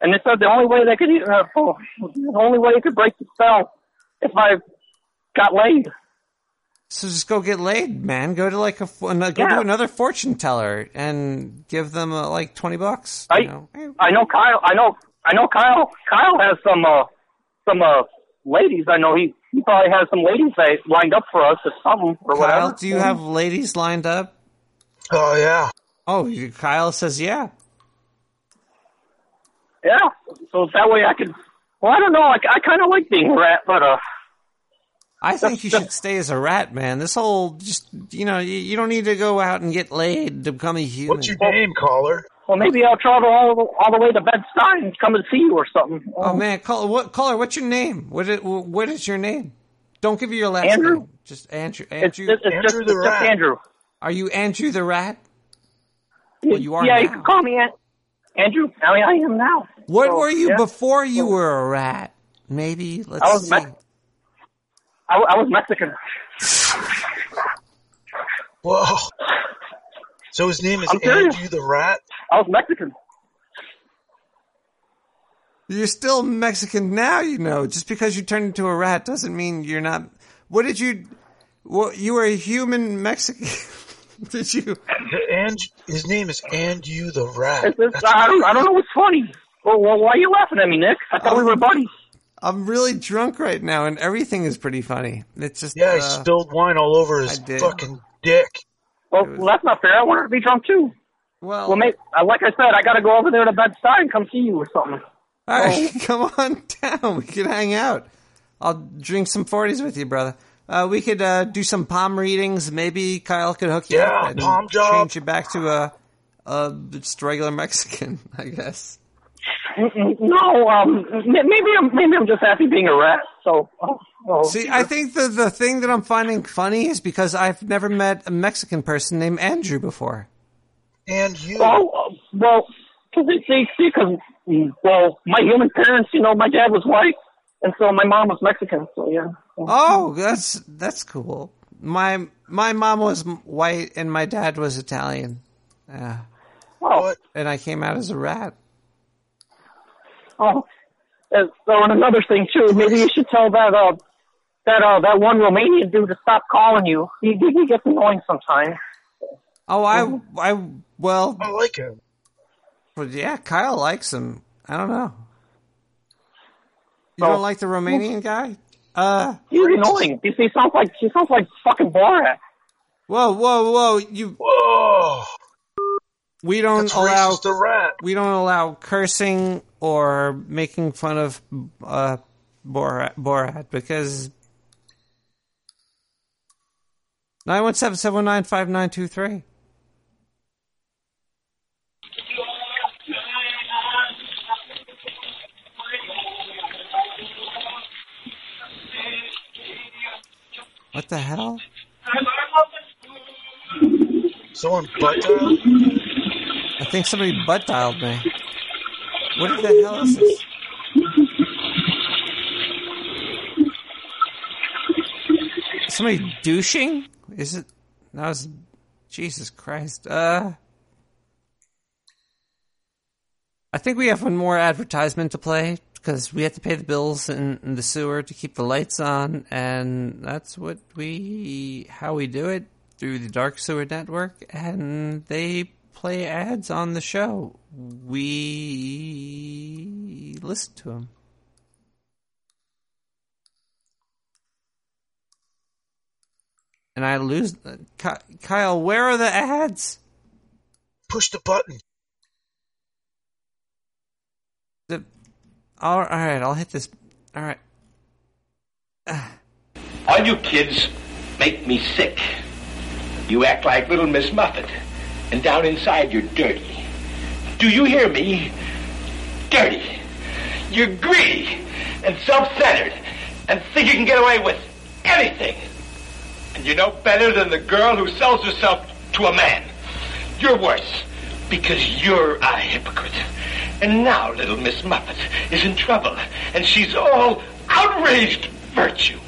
and they said the only way they could uh, oh, the only way you could break the spell if I got laid. So just go get laid, man. Go to like a, go Yeah. to another fortune teller and give them uh, like 20 bucks. I know? I know Kyle. I know I know Kyle. Kyle has some uh some uh ladies. I know he he probably has some ladies lined up for us or something or Kyle, whatever. do you have ladies lined up? Oh yeah. Oh, you- Kyle says yeah. Yeah. So that way I could. Well, I don't know. I, I kind of like being a rat, but uh. I think you should stay as a rat, man. This whole just you know you, you don't need to go out and get laid to become a human. What's your name, caller? Well, maybe I'll travel all the, all the way to Bed Stuy and come and see you or something. Oh man, call what caller? What's your name? What is, what is your name? Don't give me your last Andrew. name. Just Andrew. It's, Andrew. it's, it's just, it's just Andrew. Are you Andrew the rat? Well, you are yeah, now. you can call me An- Andrew. I mean, I am now. What So, were you yeah. before you were a rat? Maybe let's I was see. Me- I, I was Mexican. Whoa. So his name is I'm serious. Andrew the Rat. I was Mexican. You're still Mexican now, you know. Just because you turned into a rat doesn't mean you're not. What did you? What you were a human Mexican? did you? And his name is And You the Rat. It's, it's, I, don't, I don't know what's funny. Well, well, why are you laughing at me, Nick? I thought we were buddies. I'm really drunk right now, and everything is pretty funny. It's just Yeah, he uh, spilled wine all over his fucking dick. Well, well, that's not fair. I wanted to be drunk too. Well, well, mate, uh, like I said, I got to go over there to Bed Stuy and come see you or something. All right, come on down. We can hang out. I'll drink some forties with you, brother. Uh, we could uh, do some palm readings. Maybe Kyle could hook you Yeah, up and palm job. change you back to a, a just regular Mexican, I guess. No, um, maybe I'm maybe I'm just happy being a rat. So, oh, oh. See, I think the the thing that I'm finding funny is because I've never met a Mexican person named Andrew before. And you. Well, uh, well, because see, see, because well, my human parents, you know, my dad was white, and so my mom was Mexican. So yeah. Oh, that's that's cool. My my mom was white and my dad was Italian. Yeah. Oh. And I came out as a rat. Oh, so and another thing too, maybe you should tell that uh that uh that one Romanian dude to stop calling you. He he gets annoying sometimes. Oh, I I well, I like him. But yeah, Kyle likes him. I don't know. You Oh. don't like the Romanian guy? Uh, He's annoying. He, he sounds like he sounds like fucking Borat. Whoa, whoa, whoa! You. Whoa. We don't That's allow. racist to rat. We don't allow cursing or making fun of uh, Borat, Borat because nine one seven seven nine five nine two three. What the hell? Someone butt dialed? I think somebody butt dialed me. What the hell is this? Somebody douching? Is it? That was Jesus Christ. Uh, I think we have one more advertisement to play because we have to pay the bills in, in the sewer to keep the lights on, and that's what we how we do it through the Dark Sewer Network, and they play ads on the show. We listen to them. And I lose. Ky- Kyle, where are the ads? Push the button. The, all right, I'll hit this. All right. All you kids make me sick. You act like little Miss Muffet, and down inside you're dirty. Do you hear me? Dirty. You're greedy and self-centered and think you can get away with anything. And you're no better than the girl who sells herself to a man. You're worse because you're a hypocrite. And now little Miss Muffet is in trouble, and she's all outraged virtue.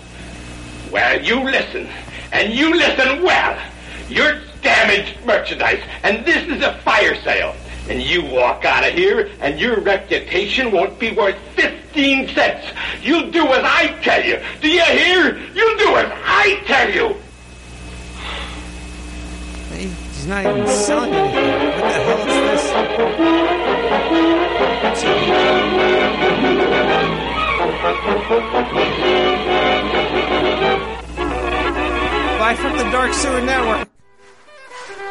Well, you listen, and you listen well. You're damaged merchandise, and this is a fire sale. And you walk out of here, and your reputation won't be worth 15 cents. You'll do as I tell you. Do you hear? You'll do as I tell you. He's not even selling anything. What the hell is this? Bye from the Dark Sewer Network.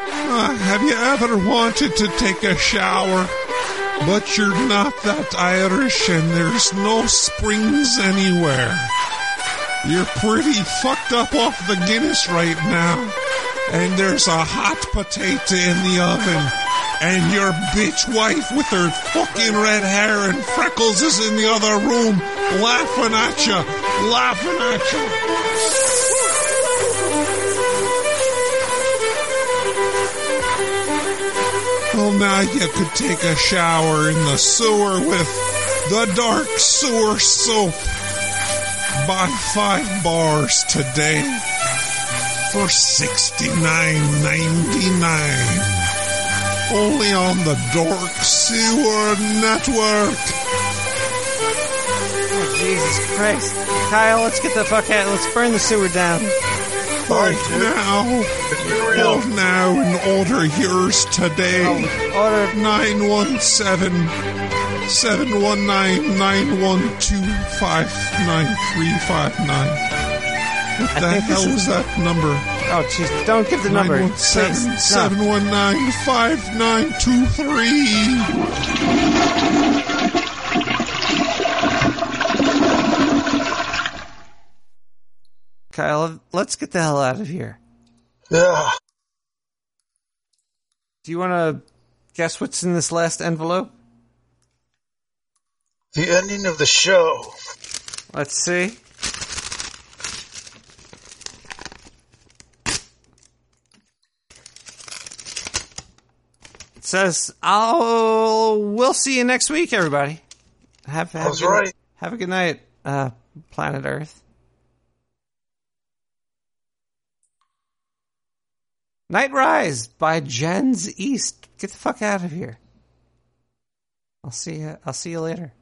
Uh, have you ever wanted to take a shower, but you're not that Irish and there's no springs anywhere? You're pretty fucked up off the Guinness right now, and there's a hot potato in the oven, and your bitch wife with her fucking red hair and freckles is in the other room laughing at you, laughing at you. Well, now you could take a shower in the sewer with the dark sewer soap. Buy five bars today for sixty nine ninety nine. Only on the Dark Sewer Network. Oh, Jesus Christ. Kyle, let's get the fuck out. Let's burn the sewer down. Vote now. Vote now and order yours today. Order 917 719 912 59359. What the hell was that number? Oh, jeez, don't give the number. 917 719 5923. Kyle, let's get the hell out of here. Yeah. Do you want to guess what's in this last envelope? The ending of the show. Let's see. says, "I'll we'll see you next week, everybody. Have have, a, good, right. have a good night, uh, planet Earth. Night Rise by Jens East. Get the fuck out of here. I'll see you. I'll see you later."